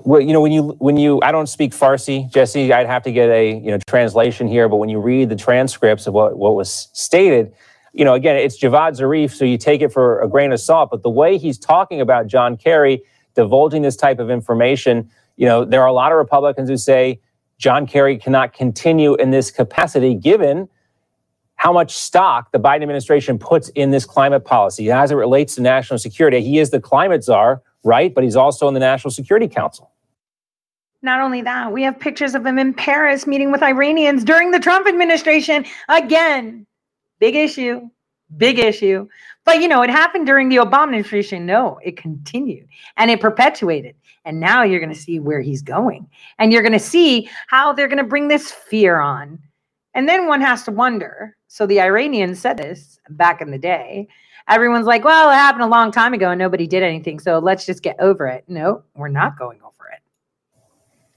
Well, you know, when you when you I don't speak Farsi, Jesse. I'd have to get a you know translation here. But when you read the transcripts of what what was stated, you know, again, it's Javad Zarif, so you take it for a grain of salt. But the way he's talking about John Kerry divulging this type of information, you know, there are a lot of Republicans who say John Kerry cannot continue in this capacity given how much stock the Biden administration puts in this climate policy as it relates to national security. He is the climate czar, right? But he's also in the National Security Council. Not only that, we have pictures of him in Paris meeting with Iranians during the Trump administration. Again, big issue, big issue. But you know, it happened during the Obama administration. No, it continued and it perpetuated. And now you're going to see where he's going. And you're going to see how they're going to bring this fear on. And then one has to wonder. So the Iranians said this back in the day. Everyone's like, well, it happened a long time ago and nobody did anything. So let's just get over it. No, we're not going over it.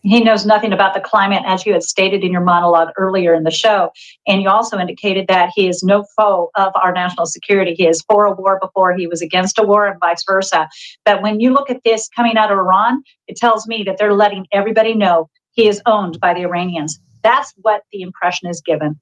He knows nothing about the climate, as you had stated in your monologue earlier in the show. And you also indicated that he is no foe of our national security. He is for a war before he was against a war, and vice versa. But when you look at this coming out of Iran, it tells me that they're letting everybody know he is owned by the Iranians. That's what the impression is given.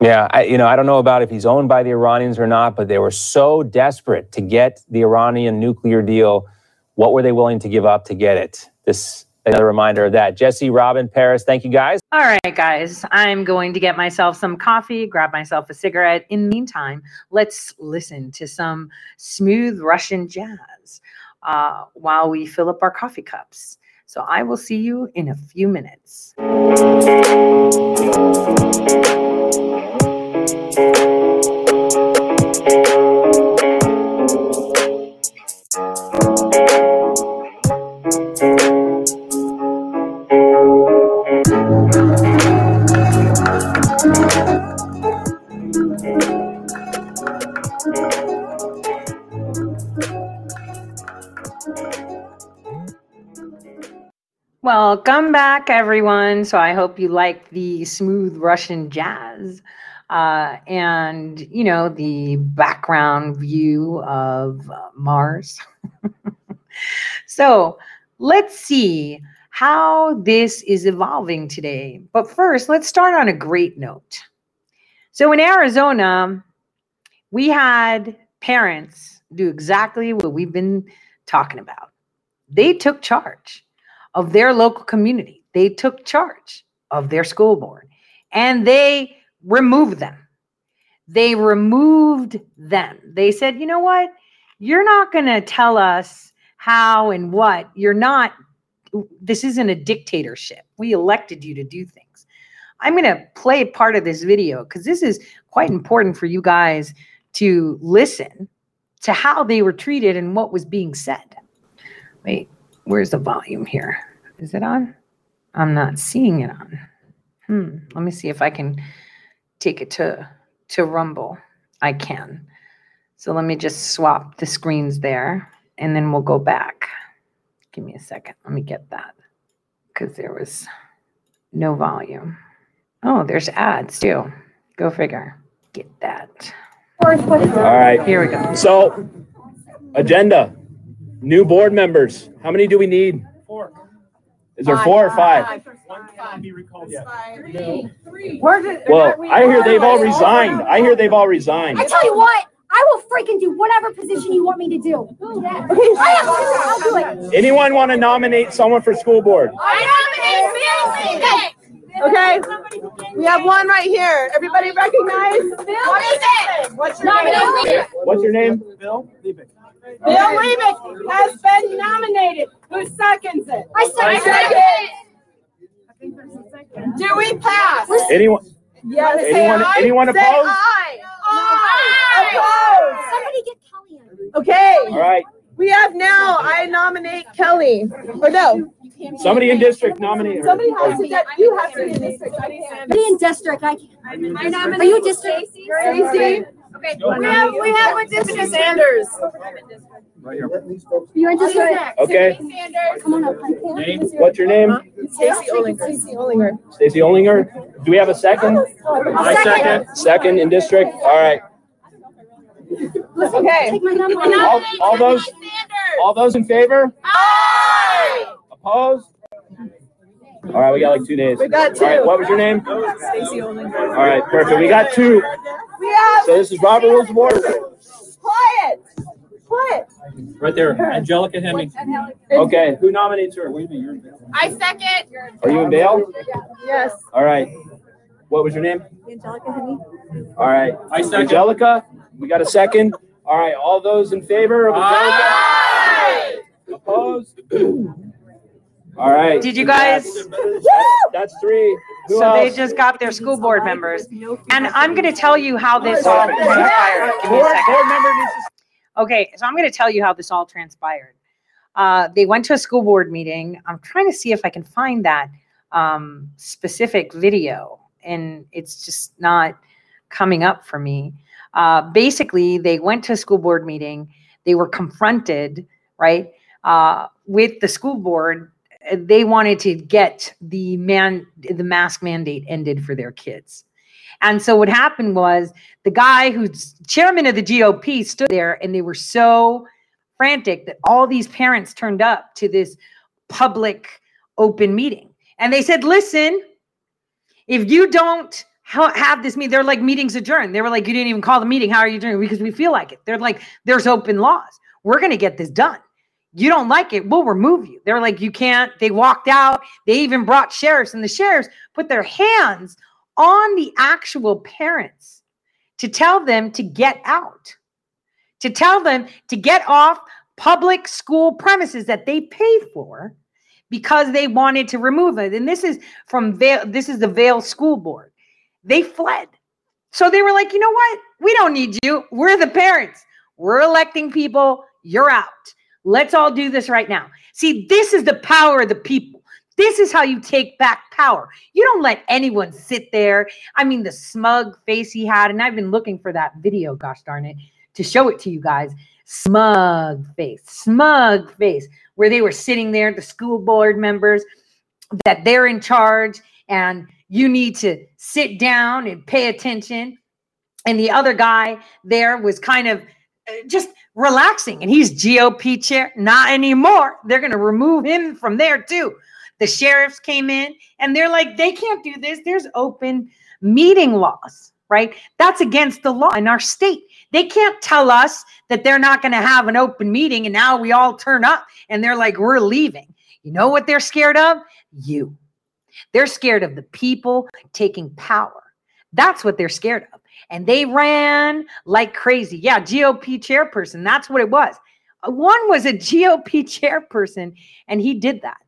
Yeah, I, you know, I don't know about if he's owned by the Iranians or not, but they were so desperate to get the Iranian nuclear deal. What were they willing to give up to get it? This another reminder of that. Jesse, Robin, Paris, thank you guys. All right, guys, I'm going to get myself some coffee, grab myself a cigarette. In the meantime, let's listen to some smooth Russian jazz uh, while we fill up our coffee cups. So I will see you in a few minutes. Welcome back, everyone. So I hope you like the smooth Russian jazz uh, and, you know, the background view of Mars. so let's see how this is evolving today. But first, let's start on a great note. So in Arizona, we had parents do exactly what we've been talking about. They took charge of their local community. They took charge of their school board and they removed them. They removed them. They said, you know what? You're not going to tell us how and what. You're not, this isn't a dictatorship. We elected you to do things. I'm going to play part of this video because this is quite important for you guys to listen to how they were treated and what was being said. Wait, where's the volume here? Is it on? I'm not seeing it on. Hmm. Let me see if I can take it to to Rumble. I can. So let me just swap the screens there and then we'll go back. Give me a second. Let me get that because there was no volume. Oh, there's ads too. Go figure. Get that. All right. Here we go. So, agenda. New board members. How many do we need? Four. Is there four or five? Well, I hear they've all resigned. I hear they've all resigned. I tell you what, I will freaking do whatever position you want me to do. I have to. I'll do it. Anyone want to nominate someone for school board? I Okay, we have one right here. Everybody recognize? What is it? What's your name? What's your name? Bill Levick has been nominated. Who seconds it? I second second. Do we pass? Anyone? Yes. Say Anyone- aye. anyone Say opposed? aye. Aye. Somebody get Kelly. Okay. All right. We have now, I nominate Kelly, or no, Somebody in district nominate her. somebody has to, get- you have to be in district. I can't. In district. I can't. Are you district? Stacy? Okay. We have, we have a district. Sanders. You're in district. Okay. Come on up. What's your name? Stacy Olinger. Stacy Olinger. Stacy Olinger. Do we have a second? Oh, I second. Second in district. All right. Okay. Take my number. All, all those, all those in favor? Aye. Opposed? All right, we got like two days. We got two. All right, two. what was your name? Stacy Olinger. All right, perfect. We got two. We have. So this is Robert Rules of Order. Quiet. Quiet. Right there, Angelica Hemming. Okay, who nominates her? Wait a minute, you're in Vail. I second. Are you in Vail? Yes. All right. What was your name? Angelica Henry. All right. I second. Angelica, we got a second. All right, all those in favor of Angelica? Opposed? All right. Did you guys? That's three. Who So they just got their school board members. And I'm going to tell you how this all transpired. Give me a second. board member needs to Okay, so I'm going to tell you how this all transpired. Uh, they went to a school board meeting. I'm trying to see if I can find that um, specific video, and it's just not coming up for me. Uh, basically, they went to a school board meeting. They were confronted, right, uh, with the school board. They wanted to get the man the mask mandate ended for their kids. And so what happened was the guy who's chairman of the GOP stood there and they were so frantic that all these parents turned up to this public open meeting. And they said, listen, if you don't have this meeting, they're like meetings adjourned. They were like, you didn't even call the meeting. How are you doing? Because we feel like it. They're like, there's open laws. We're going to get this done. You don't like it, we'll remove you. They're like, you can't. They walked out. They even brought sheriffs, and the sheriffs put their hands on the actual parents to tell them to get out, to tell them to get off public school premises that they pay for because they wanted to remove it. And this is from Vail, this is the Vail School Board. They fled. So they were like, you know what? We don't need you. We're the parents. We're electing people. You're out. Let's all do this right now. See, this is the power of the people. This is how you take back power. You don't let anyone sit there. I mean, the smug face he had, and I've been looking for that video, gosh darn it, to show it to you guys. Smug face, smug face, where they were sitting there, the school board members, that they're in charge and you need to sit down and pay attention. And the other guy there was kind of just relaxing and he's GOP chair. Not anymore. They're going to remove him from there too. The sheriffs came in and they're like, they can't do this. There's open meeting laws, right? That's against the law in our state. They can't tell us that they're not going to have an open meeting and now we all turn up and they're like, we're leaving. You know what they're scared of? You. They're scared of the people taking power. That's what they're scared of. And they ran like crazy. Yeah, GOP chairperson. That's what it was. Uh, One was a GOP chairperson, and he did that.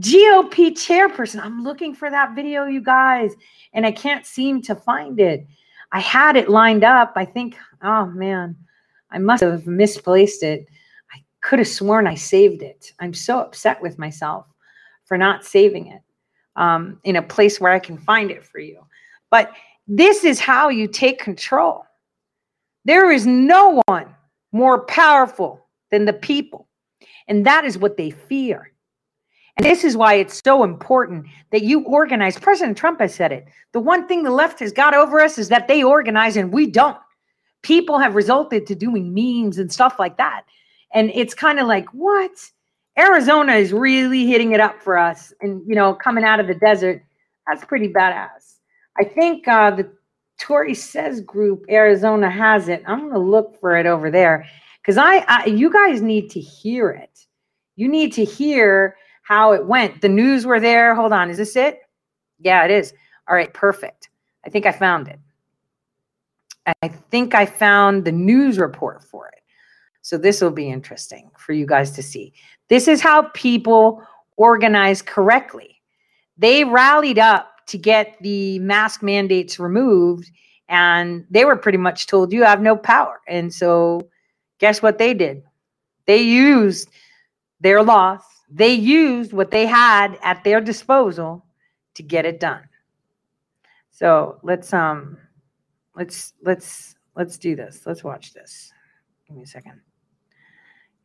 GOP chairperson. I'm looking for that video, you guys, and I can't seem to find it. I had it lined up. I think, oh man, I must have misplaced it. I could have sworn I saved it. I'm so upset with myself for not saving it um, in a place where I can find it for you. But this is how you take control. There is no one more powerful than the people. And that is what they fear. And this is why it's so important that you organize. President Trump has said it. The one thing the left has got over us is that they organize and we don't. People have resulted to doing memes and stuff like that. And it's kind of like, what? Arizona is really hitting it up for us. And, you know, coming out of the desert, that's pretty badass. I think uh, the Tory Says group, Arizona has it. I'm going to look for it over there because I, I, you guys need to hear it. You need to hear how it went. The news were there. Hold on. Is this it? Yeah, it is. All right, perfect. I think I found it. I think I found the news report for it. So this will be interesting for you guys to see. This is how people organize correctly. They rallied up to get the mask mandates removed, and they were pretty much told you have no power. And so, guess what they did? They used their loss, they used what they had at their disposal to get it done. So let's um let's let's let's do this. Let's watch this. Give me a second.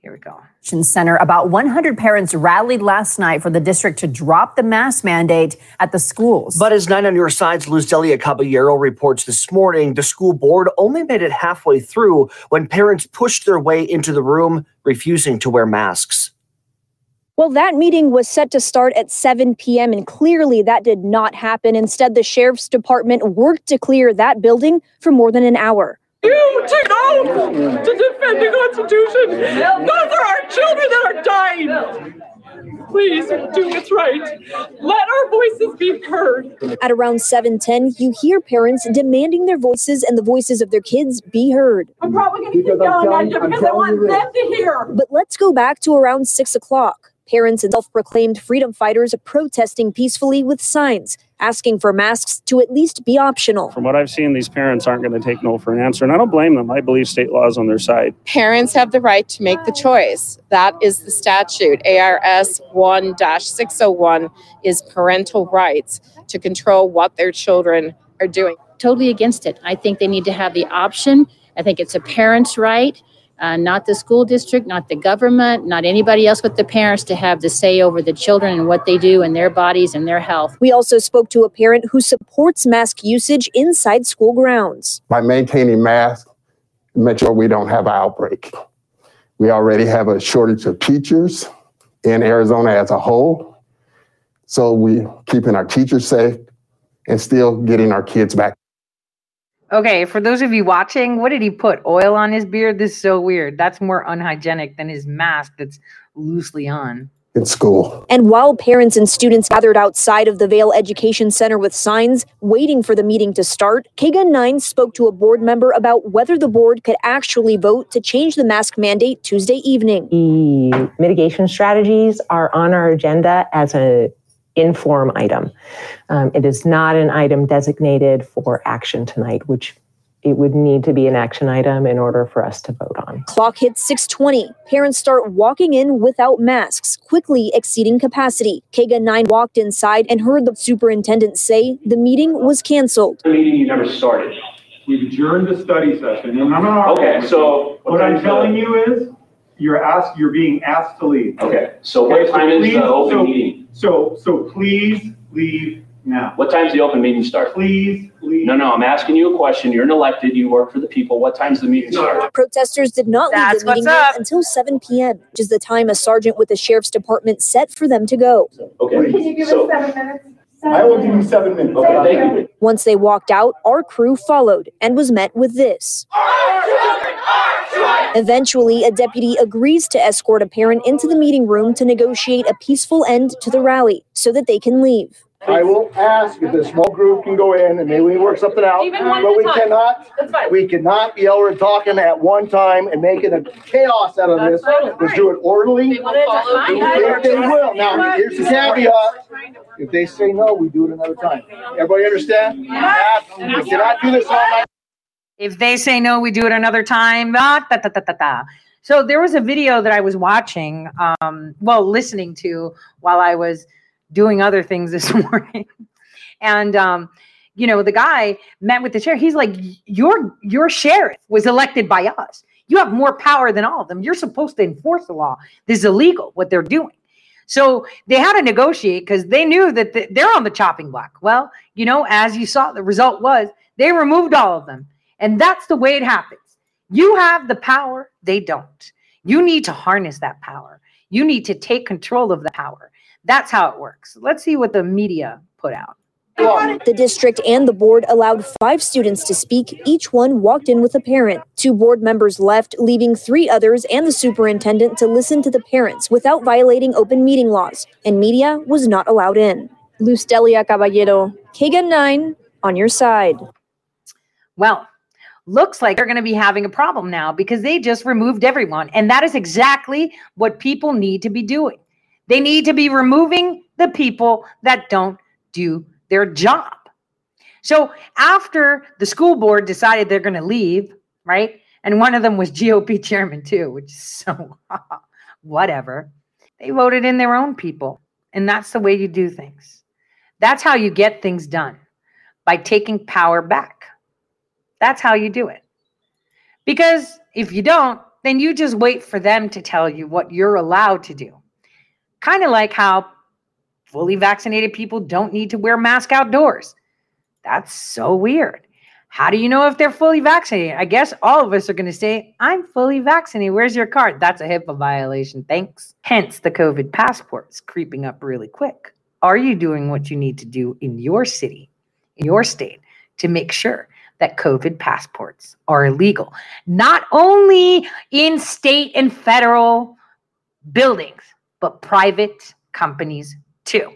Here we go. Center. About 100 parents rallied last night for the district to drop the mask mandate at the schools. But as Nine on Your Side's Luz Delia Caballero reports this morning, the school board only made it halfway through when parents pushed their way into the room, refusing to wear masks. Well, that meeting was set to start at 7 p.m., and clearly that did not happen. Instead, the sheriff's department worked to clear that building for more than an hour. You take oath to defend the Constitution. Those are our children that are dying. Please do what's right. Let our voices be heard. At around 7:10, you hear parents demanding their voices and the voices of their kids be heard. I'm probably going to keep yelling at you because I want them to hear. But let's go back to around 6 o'clock. Parents and self proclaimed freedom fighters protesting peacefully with signs, asking for masks to at least be optional. From what I've seen, these parents aren't going to take no for an answer, and I don't blame them. I believe state law is on their side. Parents have the right to make the choice. That is the statute. ARS 1 601 is parental rights to control what their children are doing. totally against it. I think they need to have the option. I think it's a parent's right, uh, not the school district, not the government, not anybody else but the parents to have the say over the children and what they do and their bodies and their health. We also spoke to a parent who supports mask usage inside school grounds. by maintaining masks, make sure we don't have an outbreak. We already have a shortage of teachers in Arizona as a whole. So we keeping our teachers safe and still getting our kids back. Okay, for those of you watching, what did he put? Oil on his beard? This is so weird. That's more unhygienic than his mask that's loosely on. in school. And while parents and students gathered outside of the Vail Education Center with signs, waiting for the meeting to start, KGUN 9 spoke to a board member about whether the board could actually vote to change the mask mandate Tuesday evening. The mitigation strategies are on our agenda as a inform item. Um, it is not an item designated for action tonight, which it would need to be an action item in order for us to vote on. Clock hits 620. Parents start walking in without masks, quickly exceeding capacity. KGUN 9 walked inside and heard the superintendent say the meeting was canceled. The meeting you never started. We've adjourned the study session. and I'm not Okay, so. What I'm time's the- telling you is, you're asked, you're being asked to leave. Okay, so what time is please- the open so- meeting? So, so please leave now. What time's the open meeting start? Please leave. No, no, I'm asking you a question. You're an elected, you work for the people. What time's the meeting start? Protesters did not leave That's the meeting what's room up. until 7 p.m., which is the time a sergeant with the sheriff's department set for them to go. Okay, so, seven minutes? I will give you seven minutes. okay, thank you. Once they walked out, our crew followed and was met with this. Our children, our Eventually, a deputy agrees to escort a parent into the meeting room to negotiate a peaceful end to the rally so that they can leave. I will ask if the small group can go in and maybe we work something out, Even one but we time. cannot, we cannot be over talking at one time and making a chaos out of this. Let's do it orderly. They will follow If they will, now, here's the caveat, if they say no, we do it another time. Everybody understand? We cannot do this all night. If they say no, we do it another time. Ah, da, da, da, da, da. So there was a video that I was watching, um, well, listening to while I was doing other things this morning. And um, you know, the guy met with the sheriff. He's like, Your your sheriff was elected by us. You have more power than all of them. You're supposed to enforce the law. This is illegal, what they're doing. So they had to negotiate because they knew that they're on the chopping block. Well, you know, as you saw, the result was they removed all of them. And that's the way it happens. You have the power, they don't. You need to harness that power. You need to take control of the power. That's how it works. Let's see what the media put out. The district and the board allowed five students to speak. Each one walked in with a parent. Two board members left, leaving three others and the superintendent to listen to the parents without violating open meeting laws. And media was not allowed in. Luz Delia Caballero, KGUN 9, on your side. Well, looks like they're going to be having a problem now because they just removed everyone. And that is exactly what people need to be doing. They need to be removing the people that don't do their job. So after the school board decided they're going to leave, right? And one of them was GOP chairman too, which is so whatever. They voted in their own people. And that's the way you do things. That's how you get things done by taking power back. That's how you do it. Because if you don't, then you just wait for them to tell you what you're allowed to do. Kind of like how fully vaccinated people don't need to wear mask outdoors. That's so weird. How do you know if they're fully vaccinated? I guess all of us are going to say, I'm fully vaccinated. Where's your card? That's a HIPAA violation. Thanks. Hence the COVID passports creeping up really quick. Are you doing what you need to do in your city, in your state, to make sure that COVID passports are illegal? Not only in state and federal buildings, but private companies too.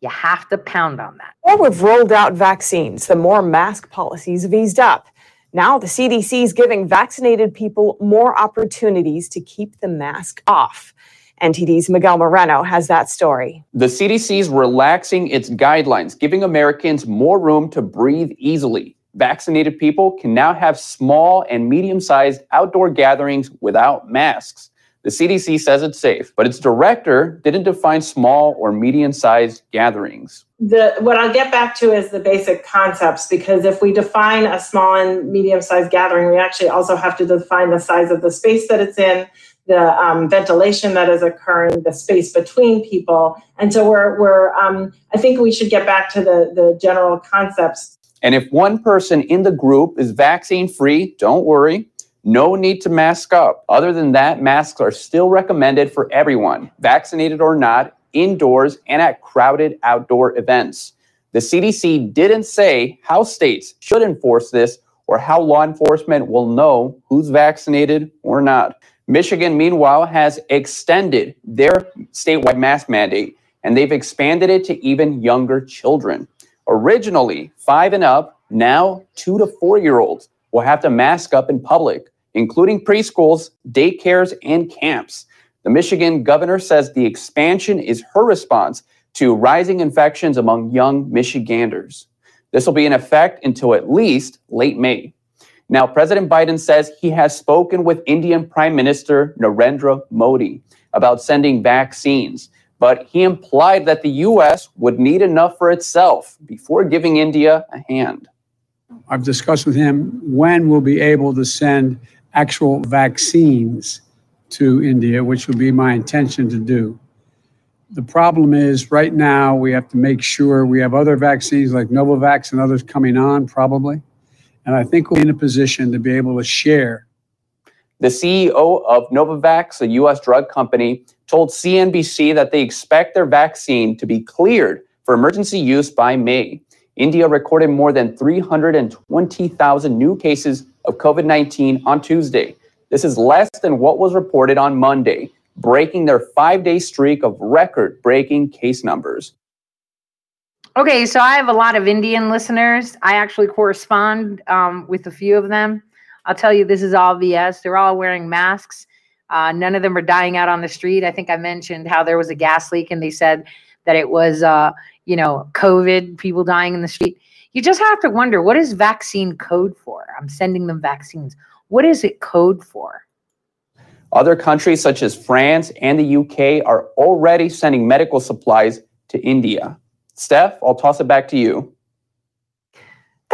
You have to pound on that. more we've rolled out vaccines, the more mask policies have eased up. Now the CDC is giving vaccinated people more opportunities to keep the mask off. NTD's Miguel Moreno has that story. The CDC is relaxing its guidelines, giving Americans more room to breathe easily. Vaccinated people can now have small and medium sized outdoor gatherings without masks. The CDC says it's safe, but its director didn't define small or medium sized gatherings. the what I'll get back to is the basic concepts because if we define a small and medium sized gathering, we actually also have to define the size of the space that it's in, the um, ventilation that is occurring, the space between people, and so we're we're um, I think we should get back to the the general concepts. And if one person in the group is vaccine free, don't worry. No need to mask up. Other than that, masks are still recommended for everyone, vaccinated or not, indoors and at crowded outdoor events. The CDC didn't say how states should enforce this or how law enforcement will know who's vaccinated or not. Michigan, meanwhile, has extended their statewide mask mandate and they've expanded it to even younger children. Originally, five and up, now two to four year olds will have to mask up in public, including preschools, daycares, and camps. The Michigan governor says the expansion is her response to rising infections among young Michiganders. This will be in effect until at least late May. Now, President Biden says he has spoken with Indian Prime Minister Narendra Modi about sending vaccines, but he implied that the U.S. would need enough for itself before giving India a hand. I've discussed with him when we'll be able to send actual vaccines to India, which will be my intention to do. The problem is right now we have to make sure we have other vaccines like Novavax and others coming on probably. And I think we'll be in a position to be able to share The CEO of Novavax, a U.S. drug company, told CNBC that they expect their vaccine to be cleared for emergency use by May. India recorded more than 320,000 new cases of COVID 19 on Tuesday. This is less than what was reported on Monday, breaking their five day streak of record breaking case numbers. Okay, so I have a lot of Indian listeners. I actually correspond um, with a few of them. I'll tell you, this is all BS. They're all wearing masks. Uh, none of them are dying out on the street. I think I mentioned how there was a gas leak and they said that it was, uh, you know, COVID, people dying in the street. You just have to wonder what is vaccine code for? I'm sending them vaccines. What is it code for? Other countries such as France and the UK are already sending medical supplies to India. Steph, I'll toss it back to you.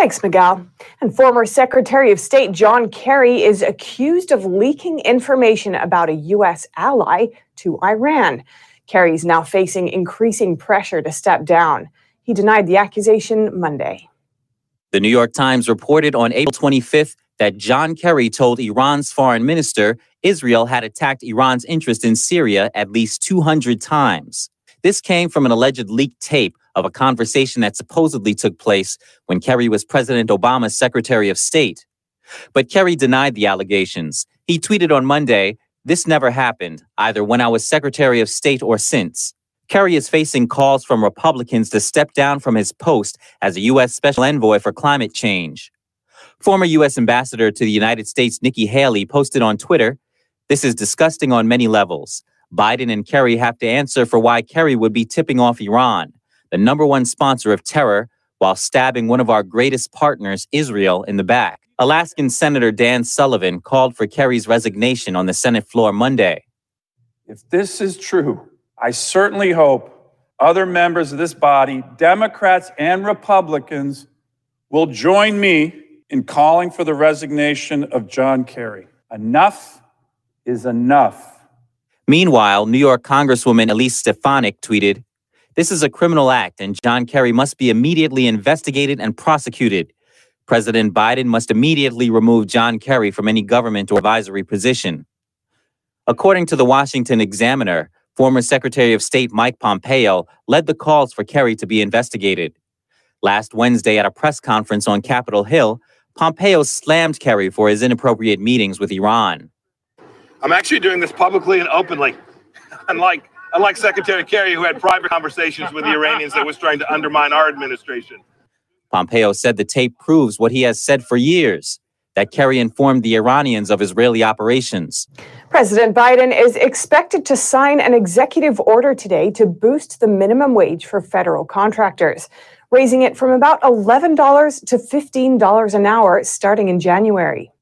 Thanks, Miguel. And former Secretary of State John Kerry is accused of leaking information about a U.S. ally to Iran. Kerry is now facing increasing pressure to step down. He denied the accusation Monday. The New York Times reported on April 25th that John Kerry told Iran's foreign minister Israel had attacked Iran's interest in Syria at least 200 times. This came from an alleged leaked tape of a conversation that supposedly took place when Kerry was President Obama's Secretary of State. But Kerry denied the allegations. He tweeted on Monday, This never happened, either when I was Secretary of State or since. Kerry is facing calls from Republicans to step down from his post as a U.S. Special Envoy for Climate Change. Former U.S. Ambassador to the United States Nikki Haley posted on Twitter, This is disgusting on many levels. Biden and Kerry have to answer for why Kerry would be tipping off Iran the number one sponsor of terror, while stabbing one of our greatest partners, Israel, in the back. Alaskan Senator Dan Sullivan called for Kerry's resignation on the Senate floor Monday. If this is true, I certainly hope other members of this body, Democrats and Republicans, will join me in calling for the resignation of John Kerry. Enough is enough. Meanwhile, New York Congresswoman Elise Stefanik tweeted, this is a criminal act, and John Kerry must be immediately investigated and prosecuted. President Biden must immediately remove John Kerry from any government or advisory position. According to the Washington Examiner, former Secretary of State Mike Pompeo led the calls for Kerry to be investigated. Last Wednesday at a press conference on Capitol Hill, Pompeo slammed Kerry for his inappropriate meetings with Iran. I'm actually doing this publicly and openly, unlike unlike Secretary Kerry, who had private conversations with the Iranians that was trying to undermine our administration. Pompeo said the tape proves what he has said for years that Kerry informed the Iranians of Israeli operations. President Biden is expected to sign an executive order today to boost the minimum wage for federal contractors, raising it from about $11 to $15 an hour starting in January.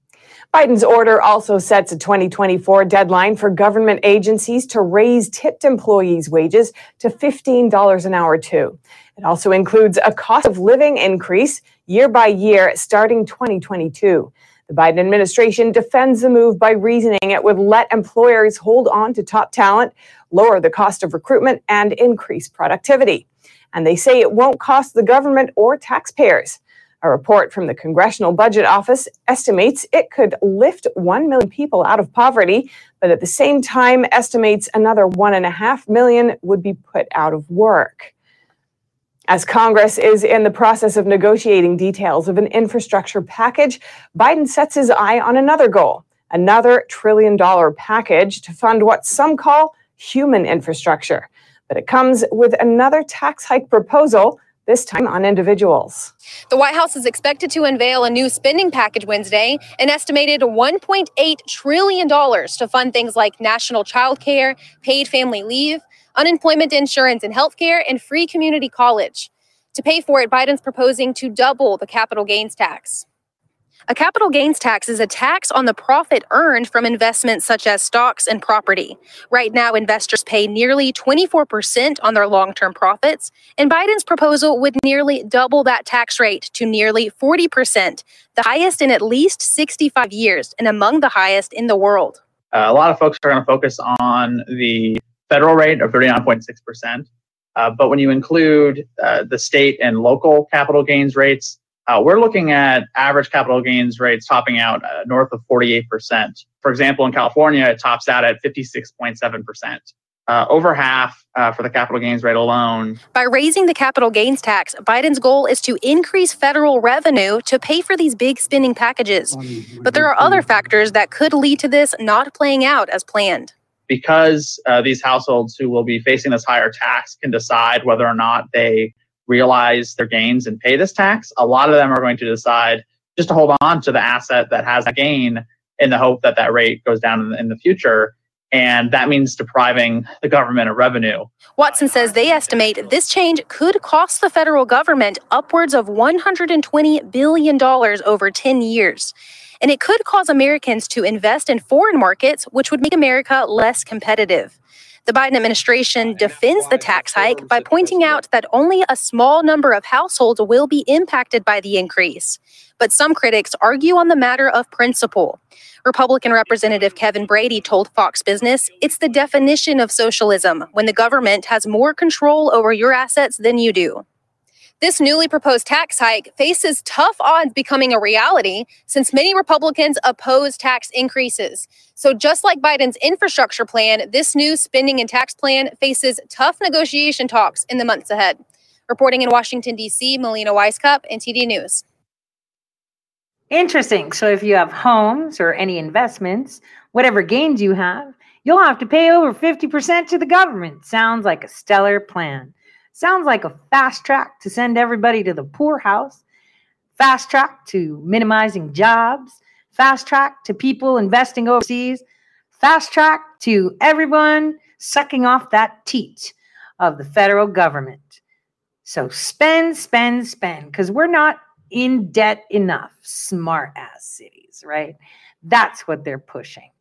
Biden's order also sets a 2024 deadline for government agencies to raise tipped employees' wages to $15 an hour, too. It also includes a cost of living increase year by year starting 2022. The Biden administration defends the move by reasoning it would let employers hold on to top talent, lower the cost of recruitment, and increase productivity. And they say it won't cost the government or taxpayers. A report from the Congressional Budget Office estimates it could lift 1 million people out of poverty, but at the same time estimates another 1.5 million would be put out of work. As Congress is in the process of negotiating details of an infrastructure package, Biden sets his eye on another goal another trillion dollar package to fund what some call human infrastructure. But it comes with another tax hike proposal this time on individuals. The White House is expected to unveil a new spending package Wednesday, an estimated $1.8 trillion to fund things like national child care, paid family leave, unemployment insurance and health care, and free community college. To pay for it, Biden's proposing to double the capital gains tax. A capital gains tax is a tax on the profit earned from investments such as stocks and property. Right now, investors pay nearly 24% on their long term profits, and Biden's proposal would nearly double that tax rate to nearly 40%, the highest in at least 65 years and among the highest in the world. Uh, a lot of folks are going to focus on the federal rate of 39.6%. Uh, but when you include uh, the state and local capital gains rates, uh, we're looking at average capital gains rates topping out uh, north of 48%. For example, in California, it tops out at 56.7%. uh, over half uh, for the capital gains rate alone. By raising the capital gains tax, Biden's goal is to increase federal revenue to pay for these big spending packages. But there are other factors that could lead to this not playing out as planned. Because uh, these households who will be facing this higher tax can decide whether or not they realize their gains and pay this tax, a lot of them are going to decide just to hold on to the asset that has a gain in the hope that that rate goes down in the, future. And that means depriving the government of revenue. Watson says they estimate this change could cost the federal government upwards of $120 billion over 10 years. And it could cause Americans to invest in foreign markets, which would make America less competitive. The Biden administration defends the tax hike by pointing out that only a small number of households will be impacted by the increase. But some critics argue on the matter of principle. Republican Representative Kevin Brady told Fox Business it's the definition of socialism when the government has more control over your assets than you do. This newly proposed tax hike faces tough odds becoming a reality since many Republicans oppose tax increases. So, just like Biden's infrastructure plan, this new spending and tax plan faces tough negotiation talks in the months ahead. Reporting in Washington, D.C., Melina Wisecup, NTD News. Interesting. So if you have homes or any investments, whatever gains you have, you'll have to pay over 50% to the government. Sounds like a stellar plan. Sounds like a fast track to send everybody to the poorhouse, fast track to minimizing jobs, fast track to people investing overseas, fast track to everyone sucking off that teat of the federal government. So spend, spend, spend, because we're not in debt enough, smart ass cities, right? That's what they're pushing.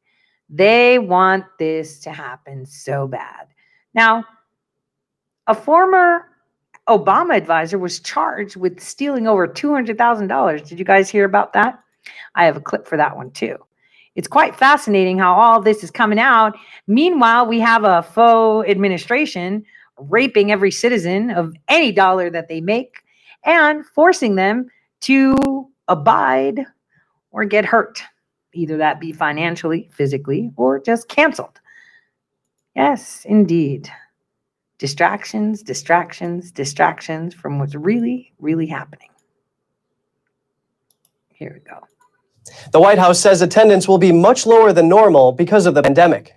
They want this to happen so bad. Now, a former Obama advisor was charged with stealing over $200,000. Did you guys hear about that? I have a clip for that one too. It's quite fascinating how all this is coming out. Meanwhile, we have a faux administration raping every citizen of any dollar that they make and forcing them to abide or get hurt. Either that be financially, physically, or just canceled. Yes, indeed. Distractions, distractions, distractions from what's really, really happening. Here we go. The White House says attendance will be much lower than normal because of the pandemic.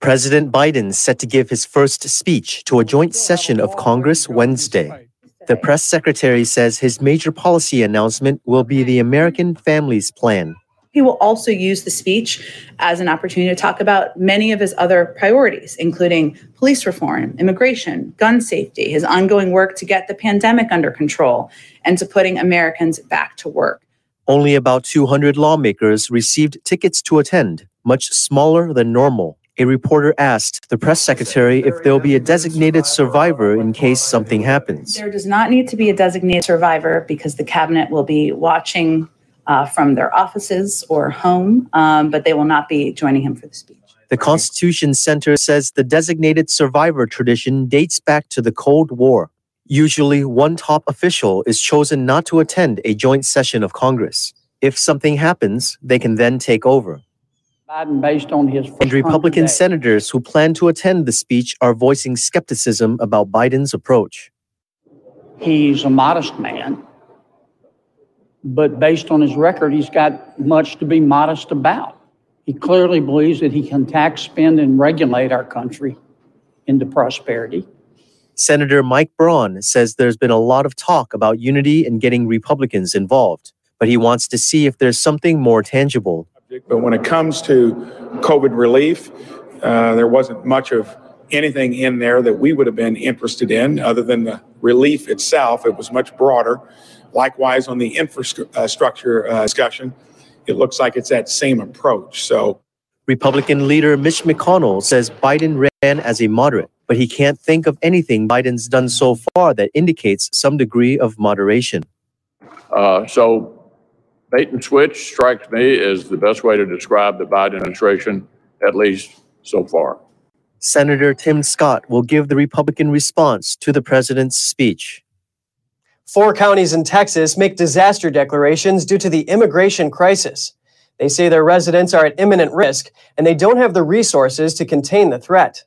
President Biden set to give his first speech to a joint session of Congress Wednesday. The press secretary says his major policy announcement will be the American Families Plan. He will also use the speech as an opportunity to talk about many of his other priorities, including police reform, immigration, gun safety, his ongoing work to get the pandemic under control, and to putting Americans back to work. Only about 200 lawmakers received tickets to attend, much smaller than normal. A reporter asked the press secretary if there'll be a designated survivor in case something happens. There does not need to be a designated survivor because the cabinet will be watching uh, from their offices or home, um, but they will not be joining him for the speech. The Constitution Center says the designated survivor tradition dates back to the Cold War. Usually, one top official is chosen not to attend a joint session of Congress. If something happens, they can then take over. Biden, based on his And Republican today. senators who plan to attend the speech are voicing skepticism about Biden's approach. He's a modest man, but based on his record, he's got much to be modest about. He clearly believes that he can tax, spend, and regulate our country into prosperity. Senator Mike Braun says there's been a lot of talk about unity and getting Republicans involved, but he wants to see if there's something more tangible. But when it comes to COVID relief, uh, there wasn't much of anything in there that we would have been interested in other than the relief itself. It was much broader. Likewise, on the infrastructure uh, discussion, it looks like it's that same approach. So Republican leader Mitch McConnell says Biden ran as a moderate, but he can't think of anything Biden's done so far that indicates some degree of moderation. Uh, so bait and switch strikes me as the best way to describe the Biden administration, at least so far. Senator Tim Scott will give the Republican response to the president's speech. Four counties in Texas make disaster declarations due to the immigration crisis. They say their residents are at imminent risk and they don't have the resources to contain the threat.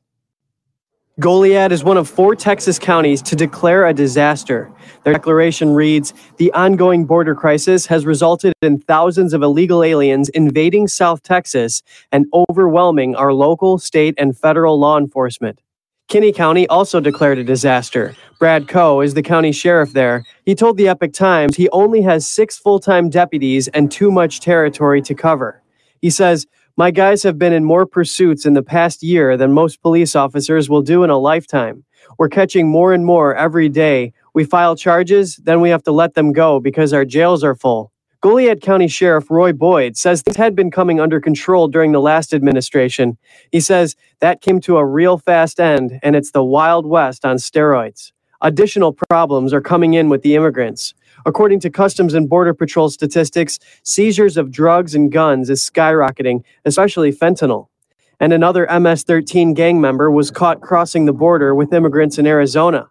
Goliad is one of four Texas counties to declare a disaster. Their declaration reads The ongoing border crisis has resulted in thousands of illegal aliens invading South Texas and overwhelming our local, state, and federal law enforcement. Kinney County also declared a disaster. Brad Coe is the county sheriff there. He told the Epoch Times he only has six full time deputies and too much territory to cover. He says, My guys have been in more pursuits in the past year than most police officers will do in a lifetime. We're catching more and more every day. We file charges, then we have to let them go because our jails are full. Goliad County Sheriff Roy Boyd says things had been coming under control during the last administration. He says that came to a real fast end, and it's the Wild West on steroids. Additional problems are coming in with the immigrants. According to Customs and Border Patrol statistics, seizures of drugs and guns is skyrocketing, especially fentanyl. And another MS 13 gang member was caught crossing the border with immigrants in Arizona.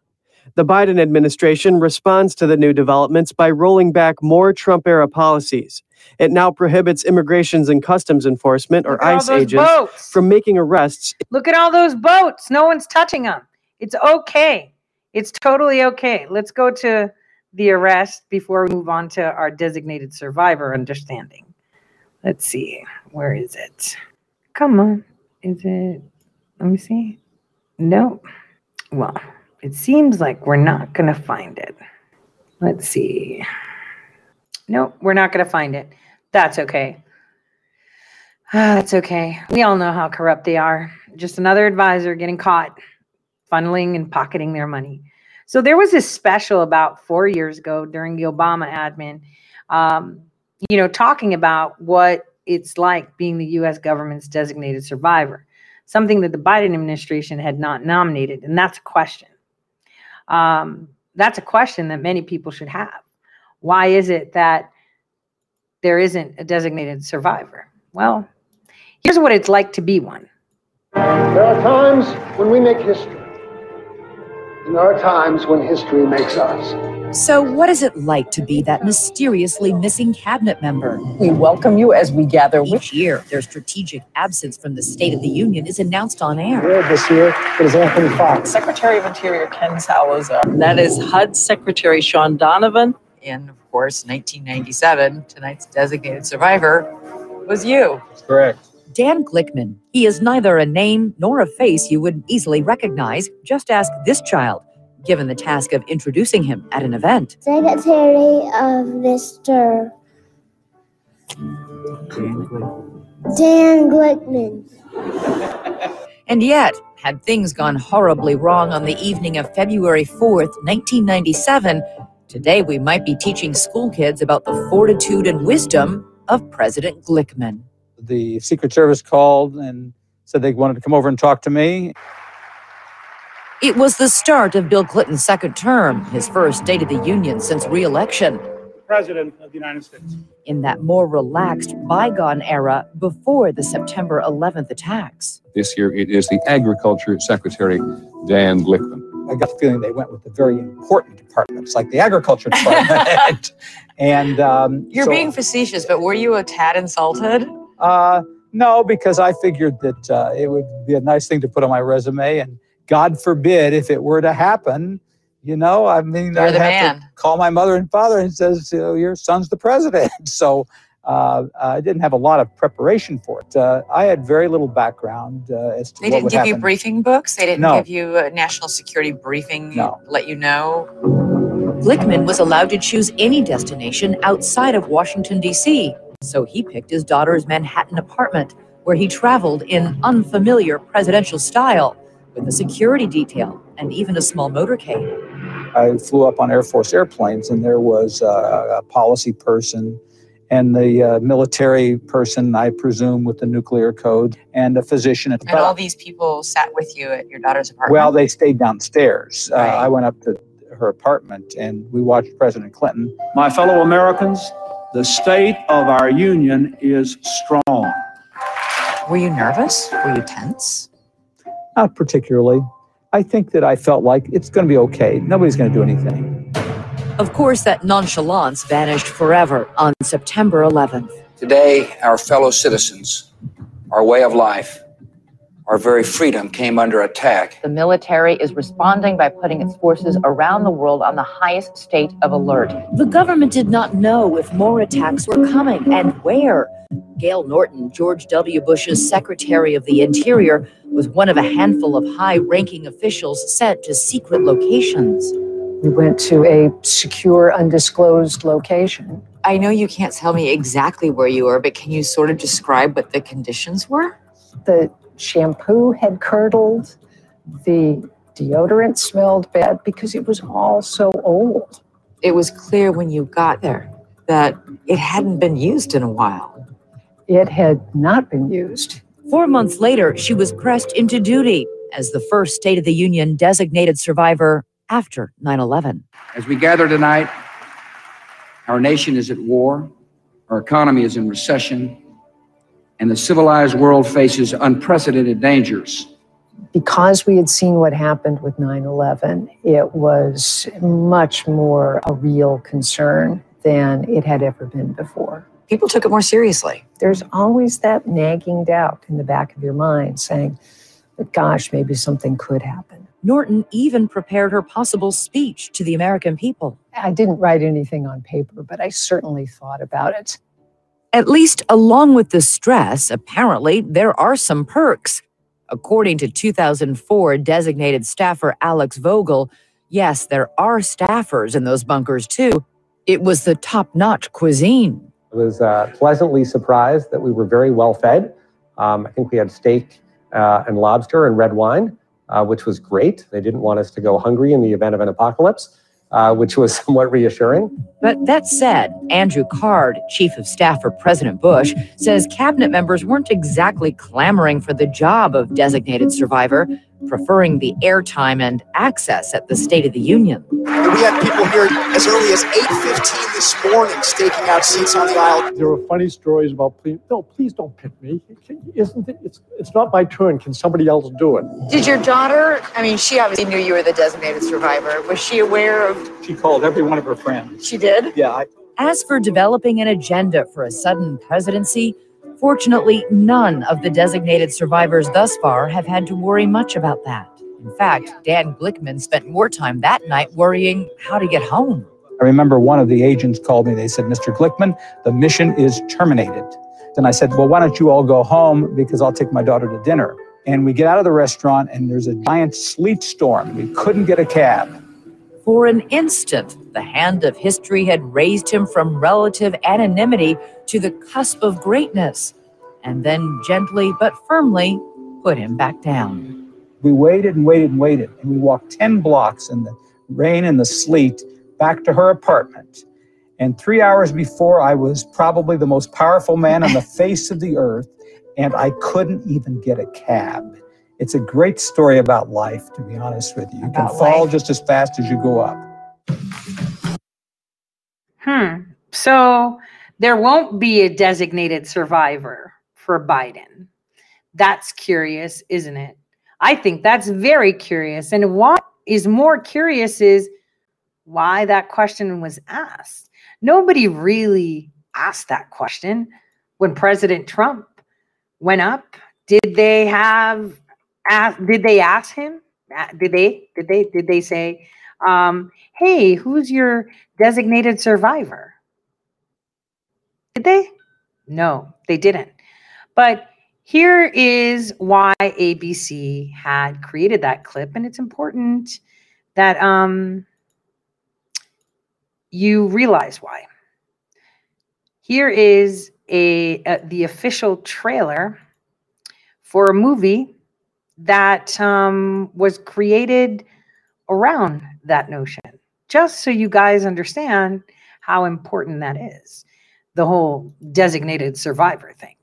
The Biden administration responds to the new developments by rolling back more Trump era policies. It now prohibits Immigrations and Customs Enforcement, or Look at all ICE agents, boats. from making arrests Look at all those boats. No one's touching them. It's okay. It's totally okay. Let's go to the arrest before we move on to our designated survivor understanding. Let's see. Where is it? Come on. Is it? Let me see. No. Well, it seems like we're not going to find it. Let's see. Nope, we're not going to find it. That's okay. That's okay. We all know how corrupt they are. Just another advisor getting caught funneling and pocketing their money. So there was this special about four years ago during the Obama admin, um, you know, talking about what it's like being the U.S. government's designated survivor, something that the Biden administration had not nominated, and that's a question. Um, that's a question that many people should have. Why is it that there isn't a designated survivor? Well, here's what it's like to be one. There are times when we make history, and there are times when history makes us. So, what is it like to be that mysteriously missing cabinet member? We welcome you as we gather Each year, their strategic absence from the State of the Union is announced on air. Here this year, it is Anthony Foxx. Secretary of Interior Ken Salazar. and That is HUD Secretary Shaun Donovan. And of course, 1997, tonight's designated survivor was you. Correct. Dan Glickman. He is neither a name nor a face you would easily recognize. Just ask this child, given the task of introducing him at an event. Secretary of Mr. Dan Glickman. And yet, had things gone horribly wrong on the evening of February 4th, 1997, today we might be teaching school kids about the fortitude and wisdom of President Glickman. the Secret Service called and said they wanted to come over and talk to me. It was the start of Bill Clinton's second term, his first State of the Union since re election. President of the United States. In that more relaxed, bygone era before the September 11th attacks. This year it is the Agriculture Secretary, Dan Glickman. I got the feeling they went with the very important departments, like the Agriculture Department. and um, You're so- being facetious, but were you a tad insulted? Uh, no, because I figured that uh, it would be a nice thing to put on my resume, and God forbid if it were to happen, you know, I mean, I'd have man. to call my mother and father and says, you know, your son's the president. So uh, I didn't have a lot of preparation for it. Uh, I had very little background uh, as to They didn't give you briefing books? They didn't No. give you a national security briefing? No. Let you know? Glickman was allowed to choose any destination outside of Washington, D.C., so he picked his daughter's Manhattan apartment, where he traveled in unfamiliar presidential style with a security detail and even a small motorcade. I flew up on Air Force airplanes, and there was uh, a policy person and the uh, military person, I presume, with the nuclear code, and a physician at the And all these people sat with you at your daughter's apartment? Well, they stayed downstairs. Uh, I went up to her apartment, and we watched President Clinton. My fellow Americans, the state of our union is strong. Were you nervous? Were you tense? Not particularly. I think that I felt like it's going to be okay. Nobody's going to do anything. Of course, that nonchalance vanished forever on September 11th. Today, our fellow citizens, our way of life, our very freedom came under attack. The military is responding by putting its forces around the world on the highest state of alert. The government did not know if more attacks were coming and where. Gale Norton, George W. Bush's Secretary of the Interior, was one of a handful of high ranking officials sent to secret locations. We went to a secure, undisclosed location. I know you can't tell me exactly where you were, but can you sort of describe what the conditions were? The shampoo had curdled, the deodorant smelled bad because it was all so old. It was clear when you got there that it hadn't been used in a while. It had not been used. Four months later, she was pressed into duty as the first State of the Union designated survivor after 9 11. As we gather tonight, our nation is at war, our economy is in recession, and the civilized world faces unprecedented dangers. Because we had seen what happened with 9 11, it was much more a real concern than it had ever been before. People took it more seriously. There's always that nagging doubt in the back of your mind saying, but gosh, maybe something could happen. Norton even prepared her possible speech to the American people. I didn't write anything on paper, but I certainly thought about it. At least, along with the stress, apparently there are some perks. According to 2004 designated staffer Alex Vogel, yes, there are staffers in those bunkers too. It was the top notch cuisine. I was uh, pleasantly surprised that we were very well fed. Um, I think we had steak uh, and lobster and red wine, uh, which was great. They didn't want us to go hungry in the event of an apocalypse, uh, which was somewhat reassuring. But that said, Andrew Card, chief of staff for President Bush, says cabinet members weren't exactly clamoring for the job of designated survivor, preferring the airtime and access at the State of the Union. We had people here as early as 8.15 this morning staking out seats on the aisle. There were funny stories about, please, no, please don't pick me. Isn't it, it's, it's not my turn. Can somebody else do it? Did your daughter, I mean, she obviously knew you were the designated survivor. Was she aware of? She called every one of her friends. She did? Yeah. I, As for developing an agenda for a sudden presidency, fortunately, none of the designated survivors thus far have had to worry much about that. In fact, Dan Glickman spent more time that night worrying how to get home. I remember one of the agents called me. They said, Mr. Glickman, the mission is terminated. Then I said, Well, why don't you all go home because I'll take my daughter to dinner. And we get out of the restaurant and there's a giant sleet storm. We couldn't get a cab. For an instant, the hand of history had raised him from relative anonymity to the cusp of greatness, and then gently but firmly put him back down. We waited and waited and waited, and we walked 10 blocks in the rain and the sleet back to her apartment. And three hours before, I was probably the most powerful man on the face of the earth, and I couldn't even get a cab. It's a great story about life, to be honest with you. You can fall life. just as fast as you go up. Hmm. So there won't be a designated survivor for Biden. That's curious, isn't it? I think that's very curious. And what is more curious is why that question was asked. Nobody really asked that question when President Trump went up. Did they have did they ask him? Did they did they did they say, um, "Hey, who's your designated survivor?" Did they? No, they didn't. But here is why ABC had created that clip, and it's important that um, you realize why. Here is a, uh the official trailer for a movie that um, was created around that notion, just so you guys understand how important that is. The whole designated survivor thing.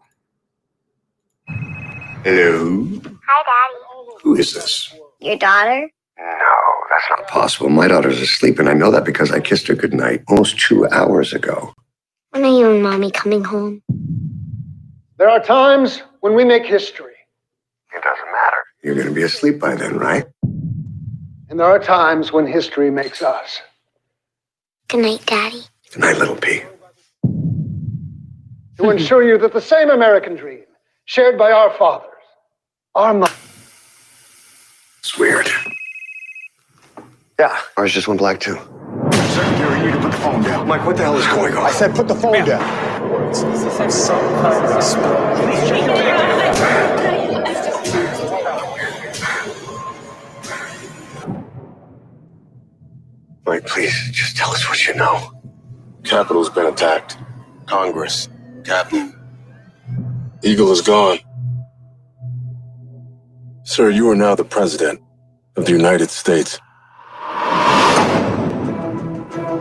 Hello. Hi, Daddy. Who is this? Your daughter? No, that's not possible. My daughter's asleep, and I know that because I kissed her goodnight almost two hours ago. When are you and Mommy coming home? There are times when we make history, It doesn't matter. You're going to be asleep by then, right? and there are times when history makes us. Good night, Daddy. Good night, little P. To ensure you that the same American dream, shared by our fathers, Our mo- It's weird. Yeah, ours just went black too. Secretary, you need to put the phone down. Mike, what the hell is going on? I said put the phone down. Mike, please, just tell us what you know. Capitol's been attacked. Congress, Captain. Eagle is gone. Sir, you are now the President of the United States.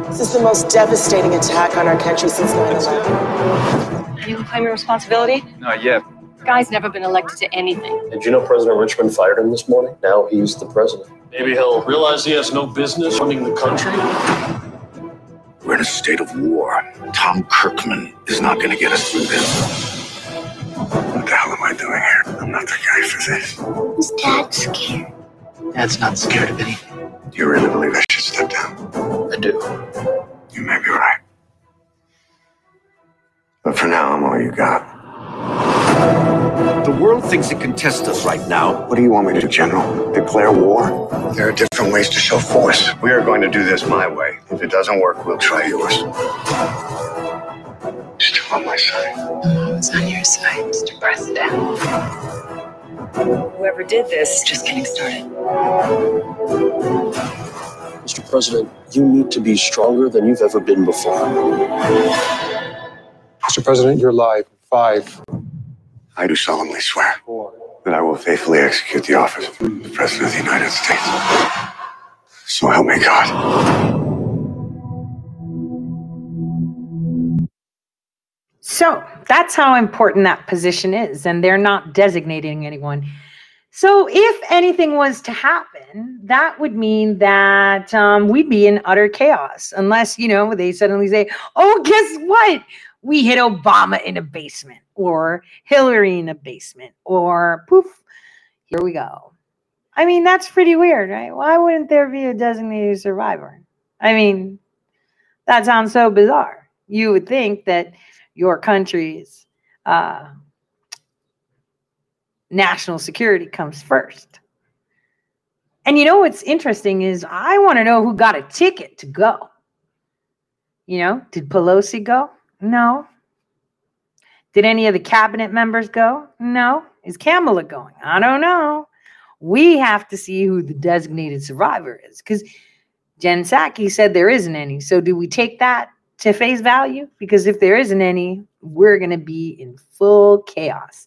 This is the most devastating attack on our country since 9 11. You claim your responsibility? Not yet. The guy's never been elected to anything. Did you know President Richmond fired him this morning? Now he's the president. Maybe he'll realize he has no business running the country. We're in a state of war. Tom Kirkman is not going to get us through this. What the hell am I doing here? I'm not the guy for this. Is Dad scared? Dad's not scared of anything. Do you really believe I should step down? I do. You may be right. But for now, I'm all you got. The world thinks it can test us right now. What do you want me to do, General? Declare war? There are different ways to show force. We are going to do this my way. If it doesn't work, we'll try yours. Still on my side. Mom's on your side, Mr. President. Whoever did this is just getting started. Mr. President, you need to be stronger than you've ever been before. Mr. President, you're live. Five. I do solemnly swear that I will faithfully execute the office of the President of the United States. So help me God. So that's how important that position is, and they're not designating anyone. So if anything was to happen, that would mean that um, we'd be in utter chaos, unless you know they suddenly say, "Oh, guess what? We hit Obama in a basement, or Hillary in a basement, or poof, here we go." I mean, that's pretty weird, right? Why wouldn't there be a designated survivor? I mean, that sounds so bizarre. You would think that your country's uh, national security comes first. And you know what's interesting is I want to know who got a ticket to go. You know, did Pelosi go? No. Did any of the cabinet members go? No. Is Kamala going? I don't know. We have to see who the designated survivor is because Jen Psaki said there isn't any. So do we take that to face value? Because if there isn't any, we're going to be in full chaos.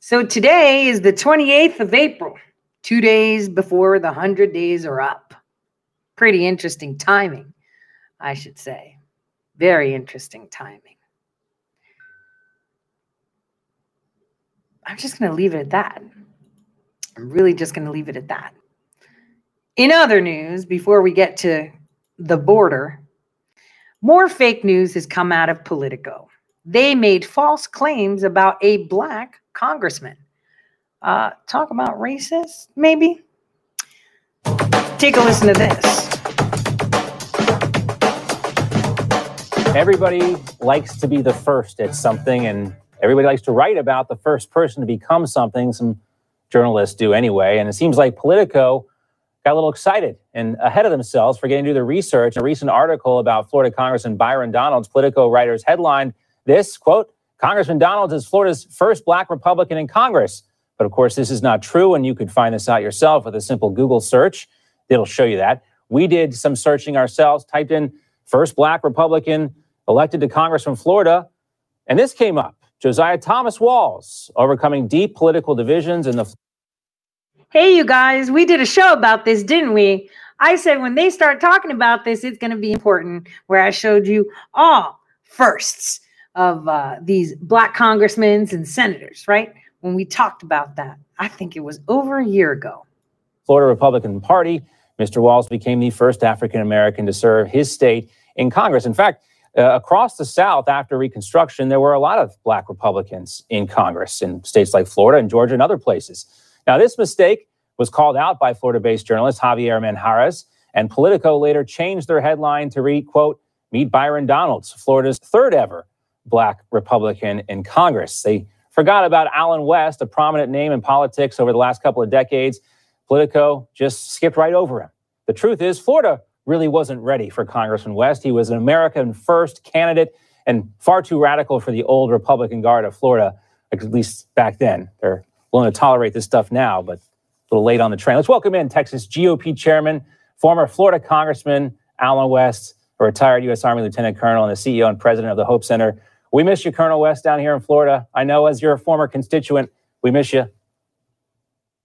So today is the 28th of April, two days before the 100 days are up. Pretty interesting timing, I should say. Very interesting timing. I'm just going to leave it at that. I'm really just going to leave it at that. In other news, before we get to the border, more fake news has come out of Politico. They made false claims about a black congressman. Uh, talk about racist, maybe? Take a listen to this. Everybody likes to be the first at something, and everybody likes to write about the first person to become something. Some journalists do anyway. And it seems like Politico got a little excited and ahead of themselves for getting to do the research. A recent article about Florida Congressman Byron Donalds, Politico writers headlined this quote, Congressman Donalds is Florida's first black Republican in Congress. But of course, this is not true, and you could find this out yourself with a simple Google search. It'll show you that. We did some searching ourselves, typed in first black Republican elected to Congress from Florida, and this came up. Josiah Thomas Walls, overcoming deep political divisions in the Hey, you guys, we did a show about this, didn't we? I said when they start talking about this, it's going to be important, where I showed you all firsts of uh, these black congressmen and senators, right? When we talked about that, I think it was over a year ago. Florida Republican Party, Mr. Walls became the first African American to serve his state in Congress. In fact, uh, across the South after Reconstruction, there were a lot of black Republicans in Congress in states like Florida and Georgia and other places. Now, this mistake was called out by Florida based journalist Javier Manjarres, and Politico later changed their headline to read, quote, Meet Byron Donalds, Florida's third ever black Republican in Congress. They forgot about Allen West, a prominent name in politics over the last couple of decades. Politico just skipped right over him. The truth is, Florida really wasn't ready for Congressman West. He was an American first candidate and far too radical for the old Republican Guard of Florida, at least back then. They're willing to tolerate this stuff now, but a little late on the train. Let's welcome in Texas GOP chairman, former Florida Congressman Allen West, a retired U.S. Army Lieutenant Colonel and the CEO and president of the Hope Center. We miss you, Colonel West, down here in Florida. I know as your former constituent, we miss you.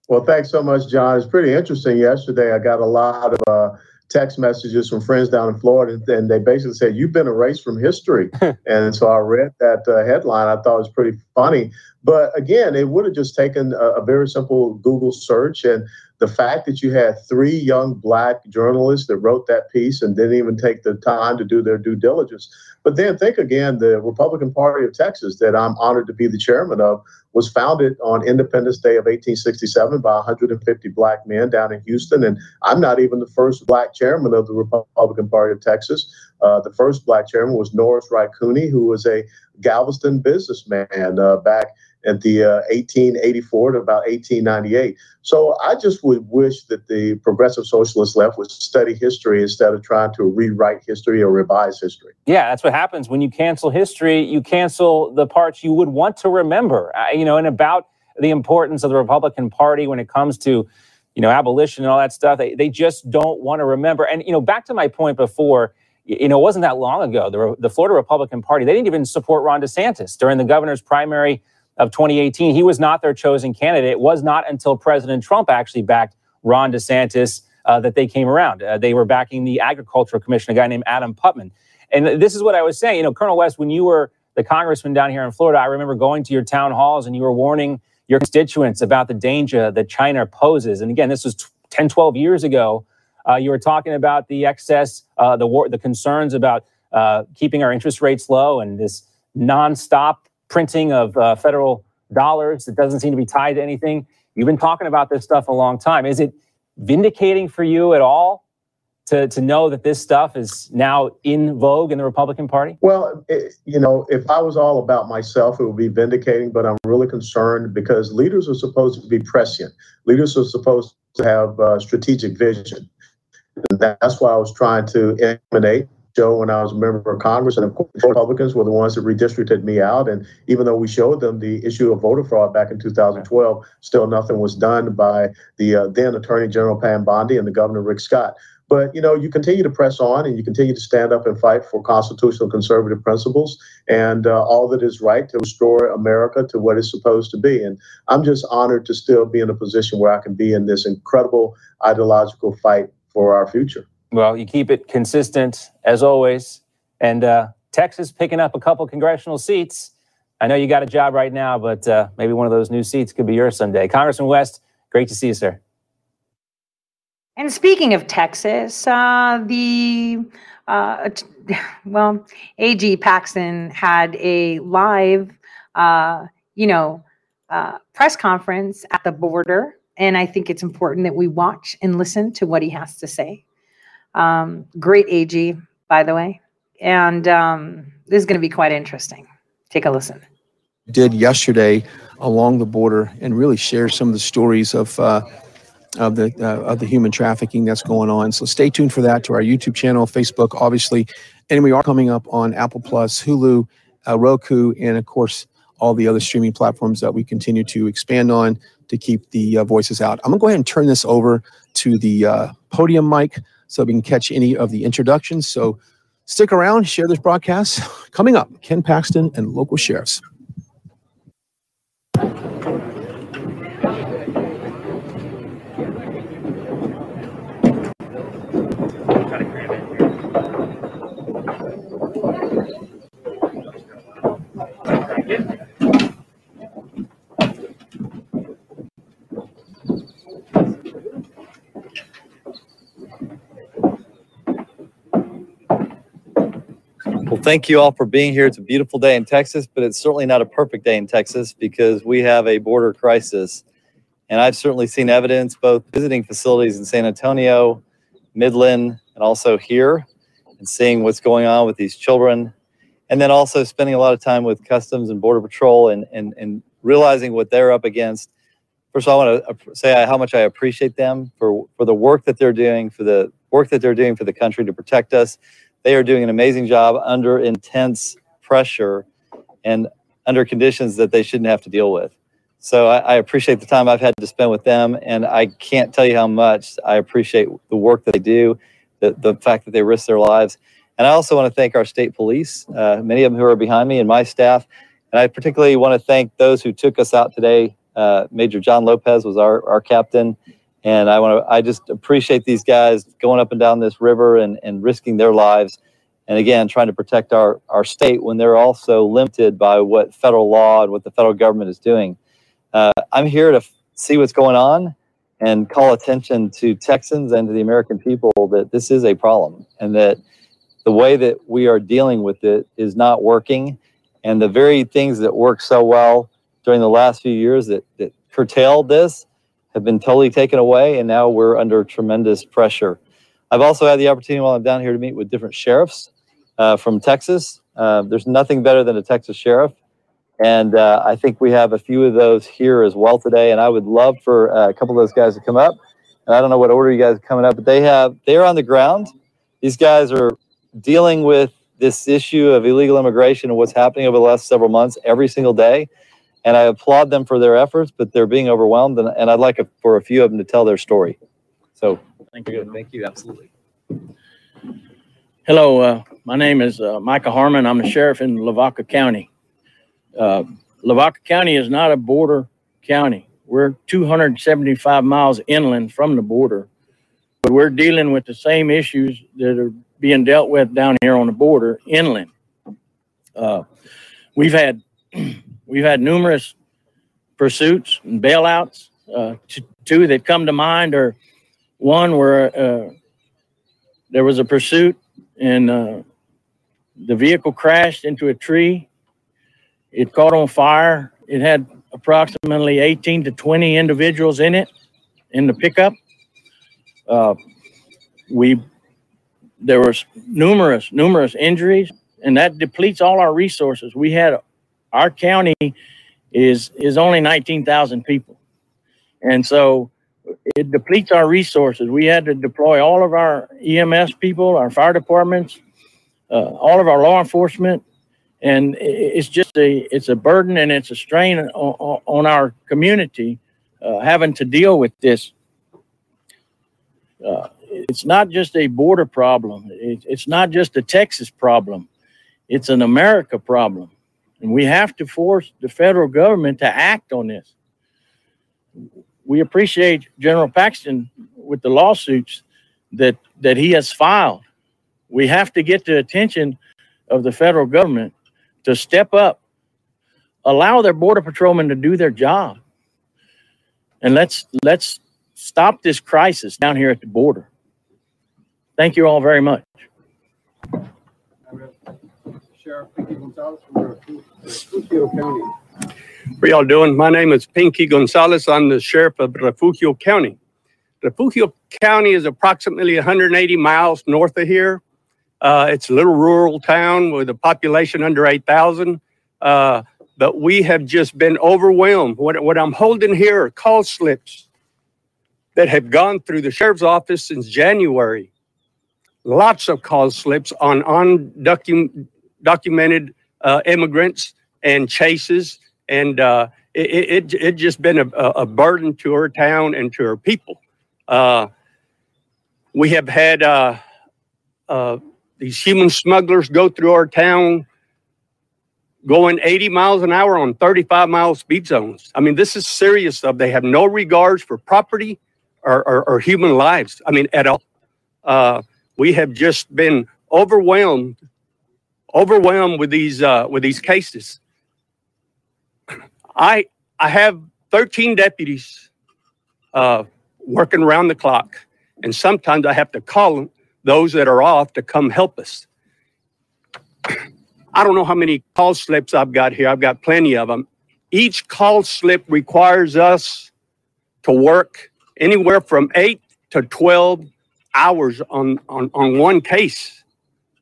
Well, thanks so much, John. It's pretty interesting. Yesterday, I got a lot of uh, text messages from friends down in Florida, and they basically said, You've been erased from history. and so I read that uh, headline. I thought it was pretty funny. But again, it would have just taken a, a very simple Google search. And the fact that you had three young black journalists that wrote that piece and didn't even take the time to do their due diligence. But then think again, the Republican Party of Texas, that I'm honored to be the chairman of, was founded on Independence Day of 1867 by 150 black men down in Houston. And I'm not even the first black chairman of the Republican Party of Texas. Uh, the first black chairman was Norris Wright Cuney, who was a Galveston businessman uh, back at the uh, 1884 to about 1898. So I just would wish that the progressive socialist left would study history instead of trying to rewrite history or revise history. Yeah, that's what happens when you cancel history. You cancel the parts you would want to remember. You know, and about the importance of the Republican Party when it comes to, you know, abolition and all that stuff. They, they just don't want to remember. And you know, back to my point before. You know, it wasn't that long ago. The, the Florida Republican Party, they didn't even support Ron DeSantis during the governor's primary of 2018. He was not their chosen candidate. It was not until President Trump actually backed Ron DeSantis uh, that they came around. Uh, they were backing the agricultural commission, a guy named Adam Putnam. And this is what I was saying. You know, Colonel West, when you were the congressman down here in Florida, I remember going to your town halls and you were warning your constituents about the danger that China poses. And again, this was 10, 12 years ago. Uh, you were talking about the excess, uh, the war, the concerns about uh, keeping our interest rates low and this nonstop printing of uh, federal dollars that doesn't seem to be tied to anything. You've been talking about this stuff a long time. Is it vindicating for you at all to, to know that this stuff is now in vogue in the Republican Party? Well, it, you know, if I was all about myself, it would be vindicating, but I'm really concerned because leaders are supposed to be prescient. Leaders are supposed to have uh, strategic vision. And that's why I was trying to emanate show when I was a member of Congress, and of course, Republicans were the ones that redistricted me out. And even though we showed them the issue of voter fraud back in 2012, still nothing was done by the uh, then Attorney General Pam Bondi and the Governor Rick Scott. But you know, you continue to press on, and you continue to stand up and fight for constitutional conservative principles and uh, all that is right to restore America to what it's supposed to be. And I'm just honored to still be in a position where I can be in this incredible ideological fight for our future. Well, you keep it consistent as always. And uh, Texas picking up a couple congressional seats. I know you got a job right now, but uh, maybe one of those new seats could be yours someday. Congressman West, great to see you, sir. And speaking of Texas, uh, the uh, well, AG Paxton had a live, uh, you know, uh, press conference at the border, and I think it's important that we watch and listen to what he has to say. Um, great AG, by the way. And um, this is going to be quite interesting. Take a listen. Did yesterday along the border and really share some of the stories of uh, of the uh, of the human trafficking that's going on. So stay tuned for that to our YouTube channel, Facebook, obviously, and we are coming up on Apple Plus, Hulu, uh, Roku, and of course all the other streaming platforms that we continue to expand on to keep the uh, voices out. I'm gonna go ahead and turn this over to the uh, podium mic so we can catch any of the introductions. So stick around, share this broadcast. Coming up, Ken Paxton and local sheriffs. Thank you all for being here. It's a beautiful day in Texas, but it's certainly not a perfect day in Texas because we have a border crisis. And I've certainly seen evidence both visiting facilities in San Antonio, Midland, and also here, and seeing what's going on with these children. And then also spending a lot of time with Customs and Border Patrol and, and, and realizing what they're up against. First of all, I want to say how much I appreciate them for, for the work that they're doing, for the work that they're doing for the country to protect us. They are doing an amazing job under intense pressure and under conditions that they shouldn't have to deal with. So I, I appreciate the time I've had to spend with them, and I can't tell you how much I appreciate the work that they do, the, the fact that they risk their lives. And I also want to thank our state police, uh, many of them who are behind me and my staff. And I particularly want to thank those who took us out today. Uh, Major John Lopez was our, our captain. And I want to, I just appreciate these guys going up and down this river and, and risking their lives. And again, trying to protect our, our state when they're also limited by what federal law and what the federal government is doing. Uh, I'm here to f- see what's going on and call attention to Texans and to the American people that this is a problem and that the way that we are dealing with it is not working. And the very things that worked so well during the last few years that, that curtailed this have been totally taken away. And now we're under tremendous pressure. I've also had the opportunity while I'm down here to meet with different sheriffs uh, from Texas. Uh, there's nothing better than a Texas sheriff. And uh, I think we have a few of those here as well today. And I would love for uh, a couple of those guys to come up. And I don't know what order you guys are coming up, but they have, they're on the ground. These guys are dealing with this issue of illegal immigration and what's happening over the last several months every single day. And I applaud them for their efforts, but they're being overwhelmed. And, and I'd like a, for a few of them to tell their story. So Thank you. Thank you. Absolutely. Hello, uh, my name is uh, Micah Harmon. I'm the sheriff in Lavaca County. Uh, Lavaca County is not a border county. We're 275 miles inland from the border, but we're dealing with the same issues that are being dealt with down here on the border inland. Uh, we've had we've had numerous pursuits and bailouts. Uh, two that come to mind are one where uh, there was a pursuit and uh, the vehicle crashed into a tree. It caught on fire. It had approximately 18 to 20 individuals in it in the pickup. Uh, we there was numerous numerous injuries, and that depletes all our resources. We had our county is is only 19,000 people, and so it depletes our resources. We had to deploy all of our EMS people, our fire departments, uh, all of our law enforcement, and it's just a it's a burden and it's a strain on, on our community uh, having to deal with this. Uh, it's not just a border problem. It, it's not just a Texas problem. It's an America problem, and we have to force the federal government to act on this we appreciate General Paxton with the lawsuits that that he has filed. We have to get the attention of the federal government to step up, allow their border patrolmen to do their job, and let's let's stop this crisis down here at the border. Thank you all very much. Sheriff Pinky Gonzalez from Refugio County. How y'all doing? My name is Pinky Gonzalez. I'm the sheriff of Refugio County. Refugio County is approximately 180 miles north of here. Uh, it's a little rural town with a population under 8,000. Uh, but we have just been overwhelmed. What, what I'm holding here are call slips that have gone through the sheriff's office since January. Lots of call slips on undocumented documented, uh, immigrants and chases and uh, it, it it just been a, a burden to our town and to our people. Uh, we have had these human smugglers go through our town, going 80 miles an hour on 35 mile speed zones. I mean, this is serious stuff. They have no regards for property or, or, or human lives. I mean, at all. Uh, we have just been overwhelmed, overwhelmed with these uh, with these cases. I I have 13 deputies uh, working around the clock, and sometimes I have to call those that are off to come help us. I don't know how many call slips I've got here. I've got plenty of them. Each call slip requires us to work anywhere from eight to 12 hours on, on, on one case,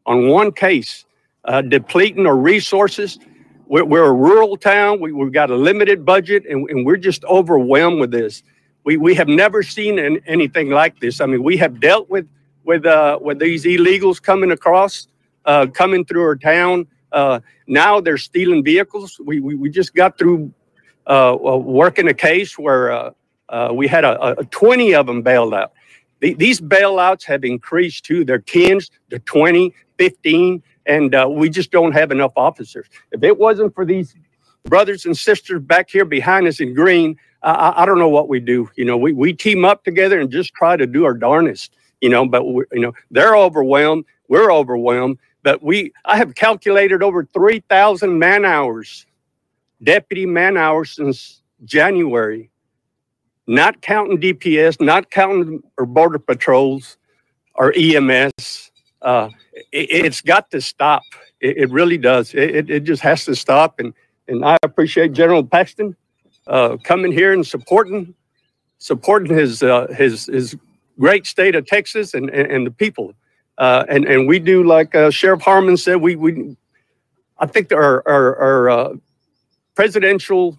on one case, uh, depleting our resources. we're, we're a rural town. We, we've got a limited budget and, and we're just overwhelmed with this. We, we have never seen an, anything like this. I mean, we have dealt with, with, uh, with these illegals coming across, uh, coming through our town. Uh, now they're stealing vehicles. We, we, we just got through uh, uh, working a case where we had a, a 20 of them bailed out. The, these bailouts have increased too. They're 10s, they're 20, 15, and uh, we just don't have enough officers. If it wasn't for these brothers and sisters back here behind us in green, I, I- don't know what we do. You know, we, we team up together and just try to do our darnest, you know, but, we, you know, they're overwhelmed. We're overwhelmed. But we, I have calculated over 3,000 man hours, deputy man hours since January not counting DPS, not counting or border patrols or EMS. Uh, it, has got to stop. It, it really does. It, it, it just has to stop. And and I appreciate General Paxton uh, coming here and supporting supporting his uh, his his great state of Texas and and, and the people. Uh, and and we do like uh, Sheriff Harmon said. We we I think our our, our uh, presidential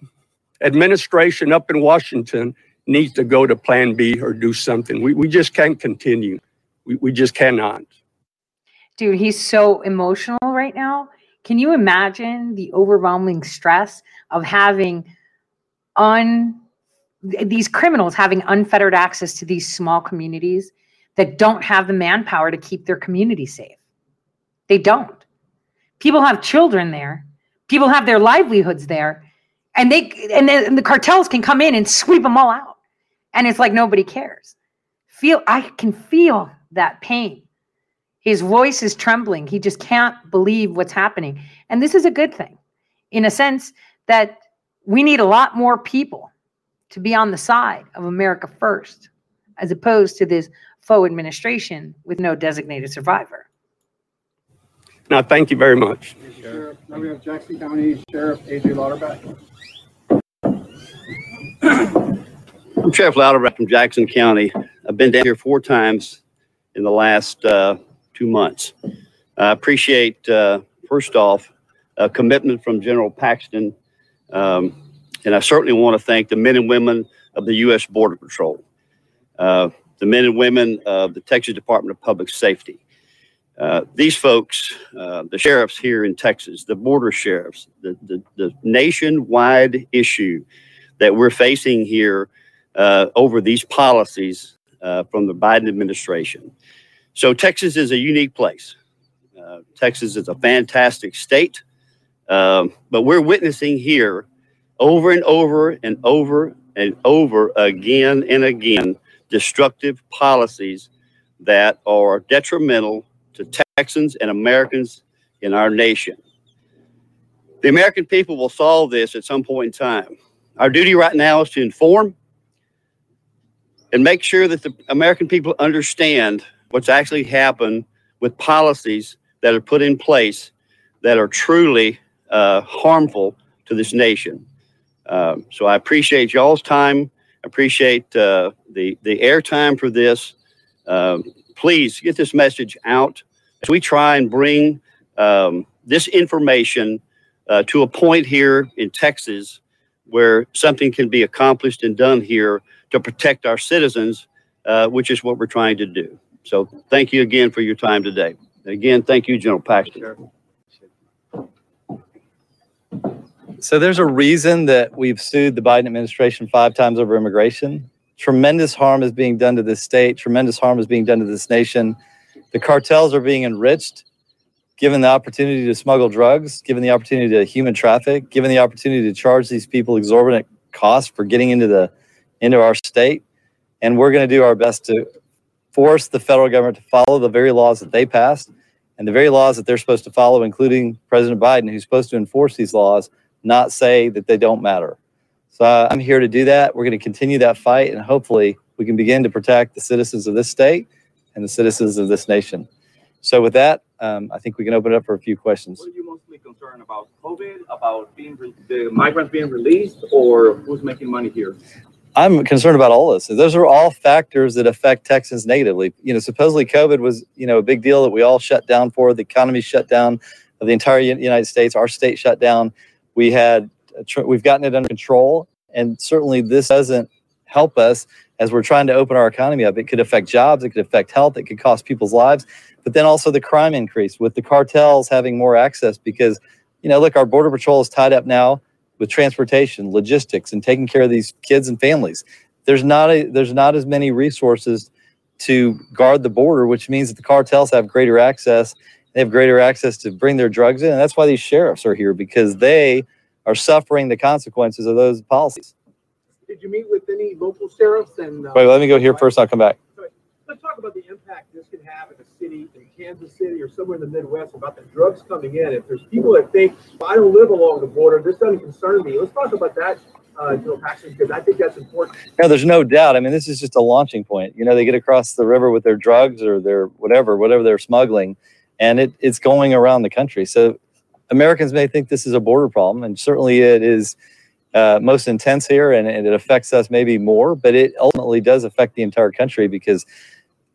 administration up in Washington needs to go to Plan B or do something. We we just can't continue. We we just cannot. Dude, he's so emotional right now. Can you imagine the overwhelming stress of having un these criminals having unfettered access to these small communities that don't have the manpower to keep their community safe? They don't. People have children there. People have their livelihoods there. And they and then the cartels can come in and sweep them all out. And it's like nobody cares. Feel I can feel that pain. His voice is trembling. He just can't believe what's happening. And this is a good thing in a sense that we need a lot more people to be on the side of America first, as opposed to this faux administration with no designated survivor. Now, thank you very much. Sheriff, now we have Jackson County Sheriff AJ Louderback. I'm Sheriff Louderback from Jackson County. I've been down here four times in the last uh, two months. I appreciate, uh, first off, a commitment from General Paxton. Um, and I certainly want to thank the men and women of the U.S. Border Patrol, uh, the men and women of the Texas Department of Public Safety. Uh, these folks, uh, the sheriffs here in Texas, the border sheriffs, the, the, the nationwide issue that we're facing here uh, over these policies uh, from the Biden administration. So, Texas is a unique place. Uh, Texas is a fantastic state, um, but we're witnessing here over and over and over and over again and again destructive policies that are detrimental to Texans and Americans in our nation. The American people will solve this at some point in time. Our duty right now is to inform and make sure that the American people understand what's actually happened with policies that are put in place that are truly uh, harmful to this nation. Um, so I appreciate y'all's time. Appreciate uh, the the airtime for this. Um, please get this message out as we try and bring um, this information uh, to a point here in Texas where something can be accomplished and done here to protect our citizens, uh, which is what we're trying to do. So thank you again for your time today. Again, thank you, General Paxton. So there's a reason that we've sued the Biden administration five times over immigration. Tremendous harm is being done to this state. Tremendous harm is being done to this nation. The cartels are being enriched, given the opportunity to smuggle drugs, given the opportunity to human traffic, given the opportunity to charge these people exorbitant costs for getting into the into our state. And we're going to do our best to force the federal government to follow the very laws that they passed and the very laws that they're supposed to follow, including President Biden, who's supposed to enforce these laws, not say that they don't matter. So uh, I'm here to do that. We're going to continue that fight, and hopefully, we can begin to protect the citizens of this state and the citizens of this nation. So, with that, um, I think we can open it up for a few questions. What are you mostly concerned about? COVID, about being re- the migrants being released, or who's making money here? I'm concerned about all this. Those are all factors that affect Texans negatively. You know, supposedly COVID was, you know, a big deal that we all shut down for. The economy shut down of the entire United States. Our state shut down. We had, uh, we've gotten it under control. And certainly this doesn't help us as we're trying to open our economy up. It could affect jobs, it could affect health, it could cost people's lives. But then also the crime increase with the cartels having more access because, you know, look, our Border Patrol is tied up now with transportation, logistics, and taking care of these kids and families. There's not a there's not as many resources to guard the border, which means that the cartels have greater access. They have greater access to bring their drugs in. And that's why these sheriffs are here because they are suffering the consequences of those policies. Did you meet with any local sheriffs and? uh, Wait, let me go here first. I'll come back. Let's talk about the impact this can have in a city in Kansas City or somewhere in the Midwest about the drugs coming in. If there's people that think, well, I don't live along the border, this doesn't concern me. Let's talk about that, uh, Paxton, because I think that's important. No, there's no doubt. I mean, this is just a launching point. You know, they get across the river with their drugs or their whatever, whatever they're smuggling, and it, it's going around the country. So Americans may think this is a border problem, and certainly it is uh, most intense here, and, and it affects us maybe more, but it ultimately does affect the entire country because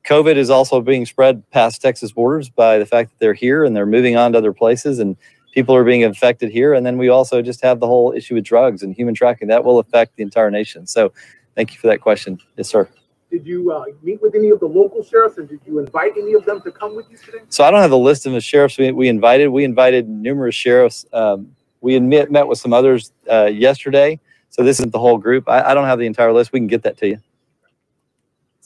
COVID is also being spread past Texas borders by the fact that they're here and they're moving on to other places, and people are being infected here. And then we also just have the whole issue with drugs and human trafficking that will affect the entire nation. So, thank you for that question. Yes, sir. Did you uh, meet with any of the local sheriffs and did you invite any of them to come with you today? So I don't have the list of the sheriffs we, we invited. We invited numerous sheriffs. Um, we met, met with some others uh, yesterday. So this isn't the whole group. I, I don't have the entire list. We can get that to you.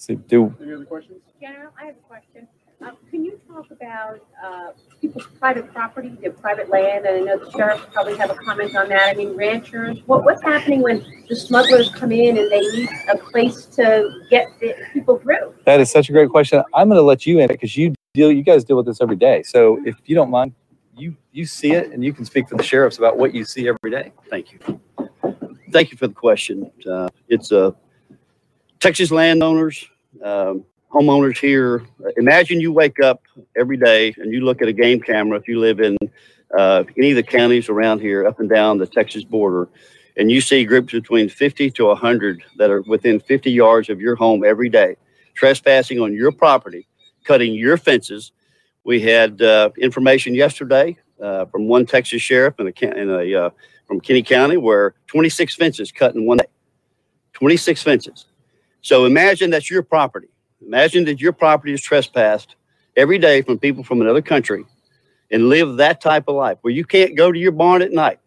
So do Any other questions? General, I have a question. Um, can you talk about, uh, people's private property, their private land? And I know the sheriff probably have a comment on that. I mean, ranchers, what, what's happening when the smugglers come in and they need a place to get the people through? that is such a great question. I'm going to let you in it because you deal. You guys deal with this every day. So if you don't mind, you you see it and you can speak for the sheriffs about what you see every day. Thank you. Thank you for the question. Uh, it's uh, Texas landowners, um, homeowners here. Imagine you wake up every day and you look at a game camera if you live in uh, any of the counties around here, up and down the Texas border, and you see groups between 50 to 100 that are within 50 yards of your home every day, trespassing on your property, cutting your fences. We had uh, information yesterday uh, from one Texas sheriff in a, in a uh, from Kinney County where 26 fences cut in one day. 26 fences. So imagine that's your property. Imagine that your property is trespassed every day from people from another country and live that type of life where you can't go to your barn at night.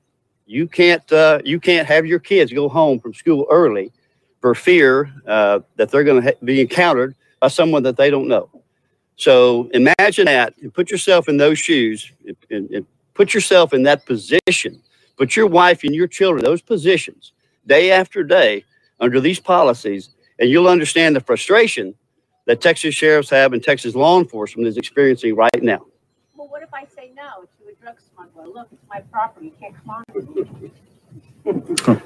You can't uh, you can't have your kids go home from school early for fear uh, that they're going to ha- be encountered by someone that they don't know. So imagine that and put yourself in those shoes and, and, and put yourself in that position. Put your wife and your children those positions day after day under these policies, and you'll understand the frustration that Texas sheriffs have and Texas law enforcement is experiencing right now. Well, what if I say no to a drug smuggler? Look, it's my property, you can't come on.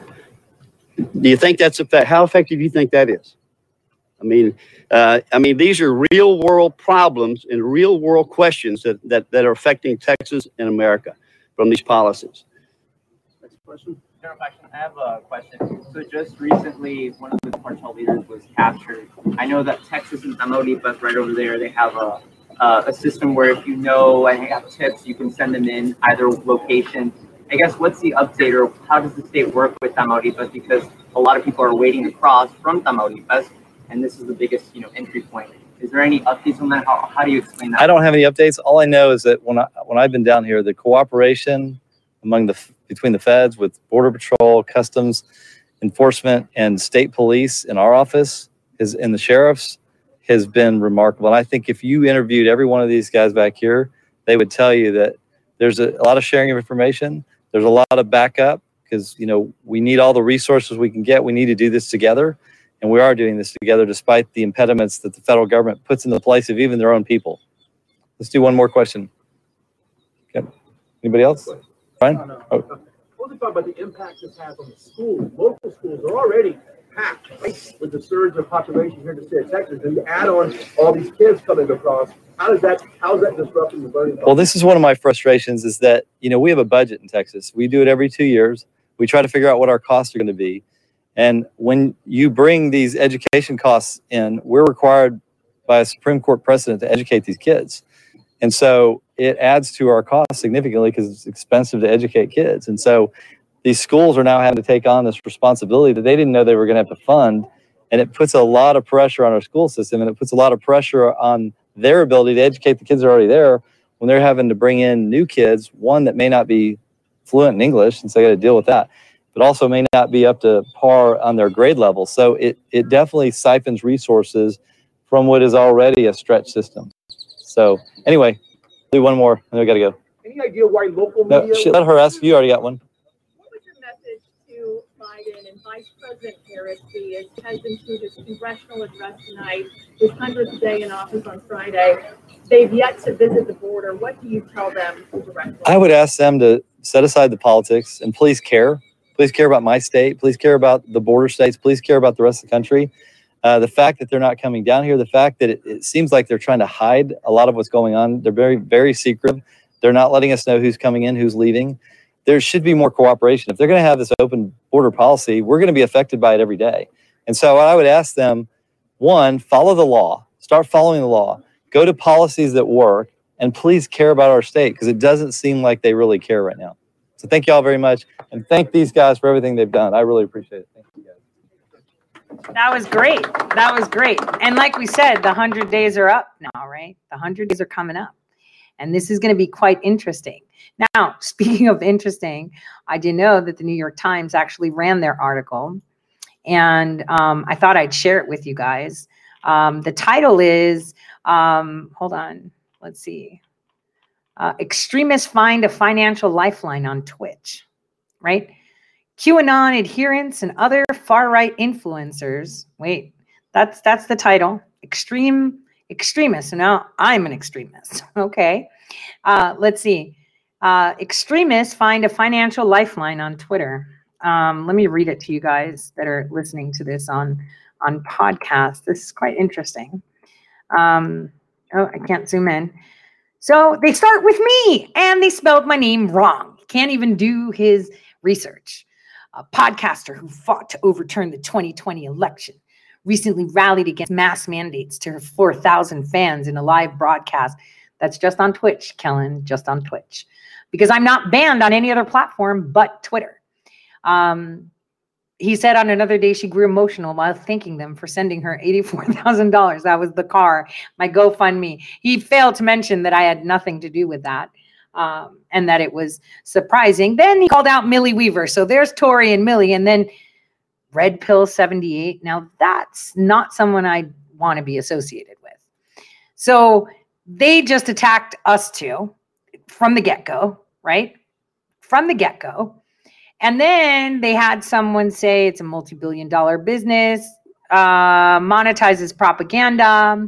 Do you think that's effect? How effective do you think that is? I mean, uh, I mean, these are real world problems and real world questions that, that, that are affecting Texas and America from these policies. Next question. General Paxton, I have a question. So just recently, one of the cartel leaders was captured. I know that Texas and Tamaulipas, right over there, they have a uh, a system where if you know and have tips, you can send them in either location. I guess what's the update or how does the state work with Tamaulipas? Because a lot of people are waiting to cross from Tamaulipas, and this is the biggest you know entry point. Is there any updates on that? How, how do you explain that? I don't have any updates. All I know is that when I when I've been down here, the cooperation among the between the feds with border patrol, customs enforcement, and state police in our office is in the sheriffs has been remarkable. And I think if you interviewed every one of these guys back here, they would tell you that there's a, a lot of sharing of information. There's a lot of backup because you know we need all the resources we can get. We need to do this together, and we are doing this together despite the impediments that the federal government puts in the place of even their own people. Let's do one more question. Okay. Anybody else? Brian? Oh, I want to talk about the impact this has on the schools. Local schools are already packed right, with the surge of population here in the state of Texas. And you add on all these kids coming across. How does that, how's that disrupting the learning? Well, this is one of my frustrations is that, you know, we have a budget in Texas. We do it every two years. We try to figure out what our costs are going to be. And when you bring these education costs in, we're required by a Supreme Court precedent to educate these kids. And so it adds to our cost significantly because it's expensive to educate kids. And so these schools are now having to take on this responsibility that they didn't know they were going to have to fund. And it puts a lot of pressure on our school system and it puts a lot of pressure on their ability to educate the kids that are already there when they're having to bring in new kids, one that may not be fluent in English, and so they got to deal with that, but also may not be up to par on their grade level. So it, it definitely siphons resources from what is already a stretch system. So anyway, do one more, and then we got to go. Any idea why local No, media? shit, let her ask. You already got one. What would your message to Biden and Vice President Harris, he is heading through his congressional address tonight, his hundredth day in office on Friday. They've yet to visit the border. What do you tell them directly? I would ask them to set aside the politics and please care. Please care about my state. Please care about the border states. Please care about the rest of the country. Uh, the fact that they're not coming down here, the fact that it, it seems like they're trying to hide a lot of what's going on. They're very, very secretive. They're not letting us know who's coming in, who's leaving. There should be more cooperation. If they're going to have this open border policy, we're going to be affected by it every day. And so I would ask them one, follow the law, start following the law, go to policies that work, and please care about our state because it doesn't seem like they really care right now. So thank you all very much. And thank these guys for everything they've done. I really appreciate it. That was great. That was great. And like we said, the 100 days are up now, right? The 100 days are coming up. And this is going to be quite interesting. Now, speaking of interesting, I did know that the New York Times actually ran their article. And um, I thought I'd share it with you guys. Um, the title is, um, hold on, let's see. Uh, extremists find a financial lifeline on Twitch, right? QAnon adherents and other far-right influencers. Wait, that's that's the title. Extreme extremists. So now I'm an extremist. Okay. Uh, let's see. Uh, extremists find a financial lifeline on Twitter. Um, let me read it to you guys that are listening to this on on podcast. This is quite interesting. Um, oh, I can't zoom in. So they start with me, and they spelled my name wrong. Can't even do his research a podcaster who fought to overturn the 2020 election, recently rallied against mass mandates to her 4,000 fans in a live broadcast. That's just on Twitch, Kellen, just on Twitch, because I'm not banned on any other platform but Twitter. Um, he said on another day she grew emotional while thanking them for sending her $84,000. That was the car, my GoFundMe. He failed to mention that I had nothing to do with that um, and that it was surprising. Then he called out Millie Weaver. So there's Tore and Millie, and then Red Pill 78. Now that's not someone I want to be associated with. So they just attacked us two from the get go, right? From the get go. And then they had someone say it's a multi billion dollar business, uh, monetizes propaganda.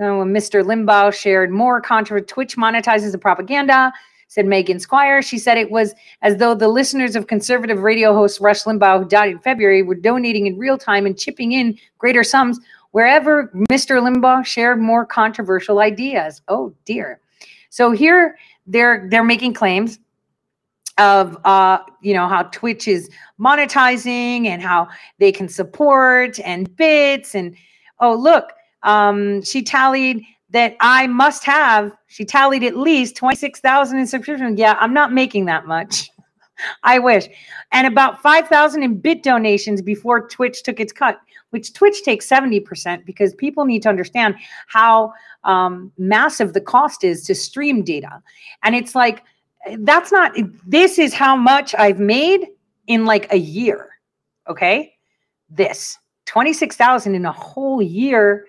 Uh, Mr. Limbaugh shared more contra Twitch monetizes the propaganda, said Megan Squire. She said it was as though the listeners of conservative radio host Rush Limbaugh, who died in February, were donating in real time and chipping in greater sums wherever Mr. Limbaugh shared more controversial ideas. Oh dear. So here they're they're making claims of uh, you know how Twitch is monetizing and how they can support and bits and oh look um, she tallied that I must have, she tallied at least 26,000 in subscription. Yeah, I'm not making that much. I wish. And about 5,000 in bit donations before Twitch took its cut, which Twitch takes 70% because people need to understand how um, massive the cost is to stream data. And it's like, that's not, this is how much I've made in like a year. Okay. This 26,000 in a whole year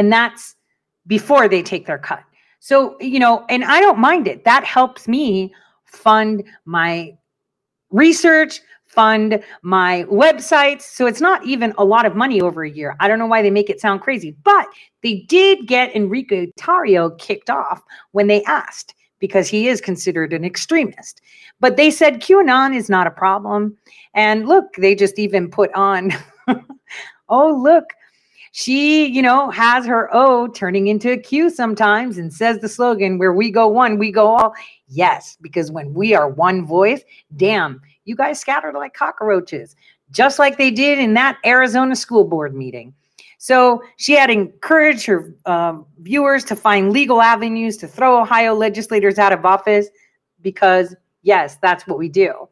and that's before they take their cut. So, you know, and I don't mind it. That helps me fund my research, fund my websites. So it's not even a lot of money over a year. I don't know why they make it sound crazy, but they did get Enrique Tarrio kicked off when they asked because he is considered an extremist. But they said QAnon is not a problem. And look, they just even put on, oh, look, she, you know, has her O turning into a Q sometimes and says the slogan, where we go one, we go all. Yes, because when we are one voice, damn, you guys scattered like cockroaches, just like they did in that Arizona school board meeting. So she had encouraged her um, viewers to find legal avenues to throw Ohio legislators out of office because, yes, that's what we do.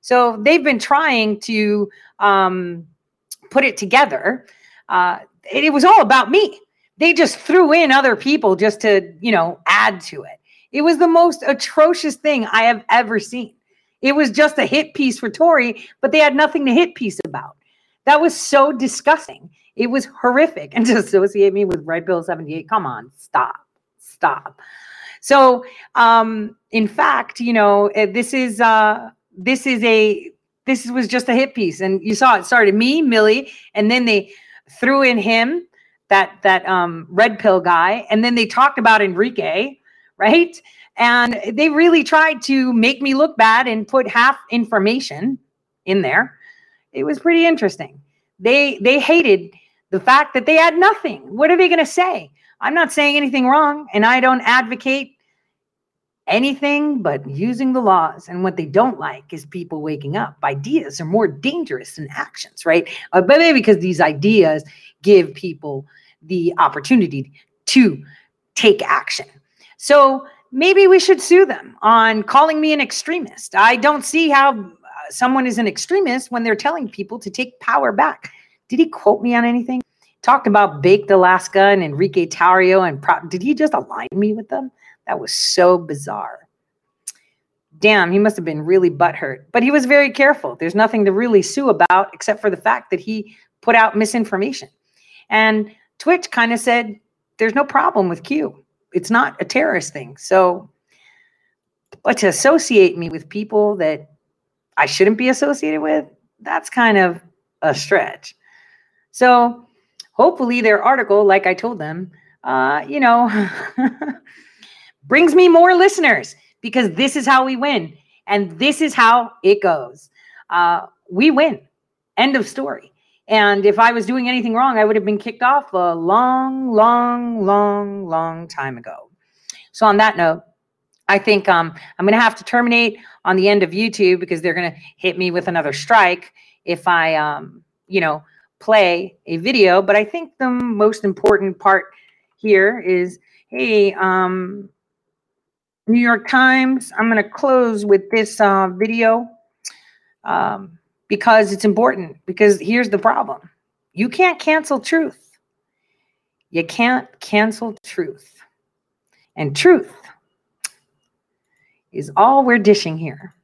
So they've been trying to um, put it together. Uh, it, was all about me. They just threw in other people just to, you know, add to it. It was the most atrocious thing I have ever seen. It was just a hit piece for Tore, but they had nothing to hit piece about. That was so disgusting. It was horrific. And to associate me with Red Pill 78, come on, stop, stop. So, um, in fact, you know, eh, this is uh, this is a this was just a hit piece, and you saw it started me, Millie, and then they threw in him, that that um, red pill guy, and then they talked about Enrique, right? And they really tried to make me look bad and put half information in there. It was pretty interesting. They they hated the fact that they had nothing. What are they going to say? I'm not saying anything wrong, and I don't advocate anything but using the laws. And what they don't like is people waking up. Ideas are more dangerous than actions, right? Uh, but maybe because these ideas give people the opportunity to take action. So maybe we should sue them on calling me an extremist. I don't see how uh, someone is an extremist when they're telling people to take power back. Did he quote me on anything? Talked about Baked Alaska and Enrique Tarrio and Pro- did he just align me with them? That was so bizarre. Damn, he must have been really butthurt. But he was very careful. There's nothing to really sue about except for the fact that he put out misinformation. And Twitch kind of said, there's no problem with Q. It's not a terrorist thing. So, but to associate me with people that I shouldn't be associated with, that's kind of a stretch. So, hopefully, their article, like I told them, uh, you know, brings me more listeners because this is how we win. And this is how it goes. Uh, we win. End of story. And if I was doing anything wrong, I would have been kicked off a long, long, long, long time ago. So, on that note, I think um, I'm going to have to terminate on the end of YouTube because they're going to hit me with another strike if I, um, you know, play a video. But I think the most important part here is hey, um, New York Times, I'm going to close with this uh, video um, because it's important. Because here's the problem you can't cancel truth. You can't cancel truth. And truth is all we're dishing here.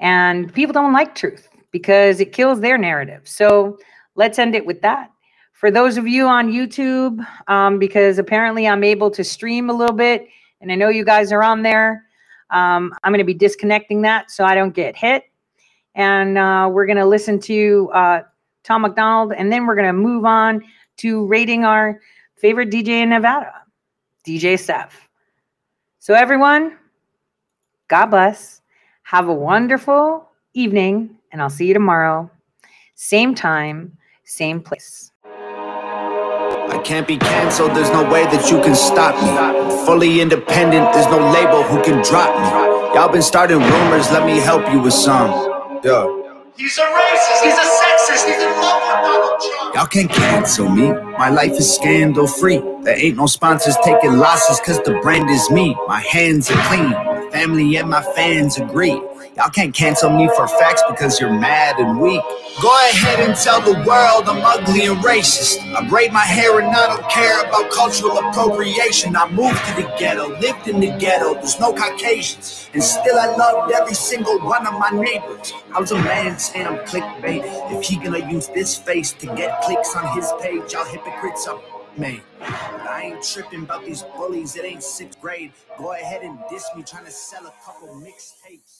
And people don't like truth because it kills their narrative. So let's end it with that. For those of you on YouTube, um, because apparently I'm able to stream a little bit, and I know you guys are on there, um, I'm going to be disconnecting that so I don't get hit. And uh, we're going to listen to uh, Tom MacDonald, and then we're going to move on to rating our favorite DJ in Nevada, DJ Steph. So, everyone, God bless. Have a wonderful evening, and I'll see you tomorrow. Same time, same place. I can't be canceled, there's no way that you can stop me. Fully independent, there's no label who can drop me. Y'all been starting rumors, let me help you with some. Yeah. He's a racist, he's a sexist, he's in love with Donald Trump. Y'all can't cancel me. My life is scandal free. There ain't no sponsors taking losses cause the brand is me. My hands are clean. My family and my fans agree. Y'all can't cancel me for facts because you're mad and weak. Go ahead and tell the world I'm ugly and racist. I braid my hair and I don't care about cultural appropriation. I moved to the ghetto, lived in the ghetto, there's no Caucasians. And still I loved every single one of my neighbors. How's a man say I'm clickbait if he gonna use this face to get clicks on his page? Y'all hypocrites are made. But I ain't tripping about these bullies, it ain't sixth grade. Go ahead and diss me trying to sell a couple mixtapes.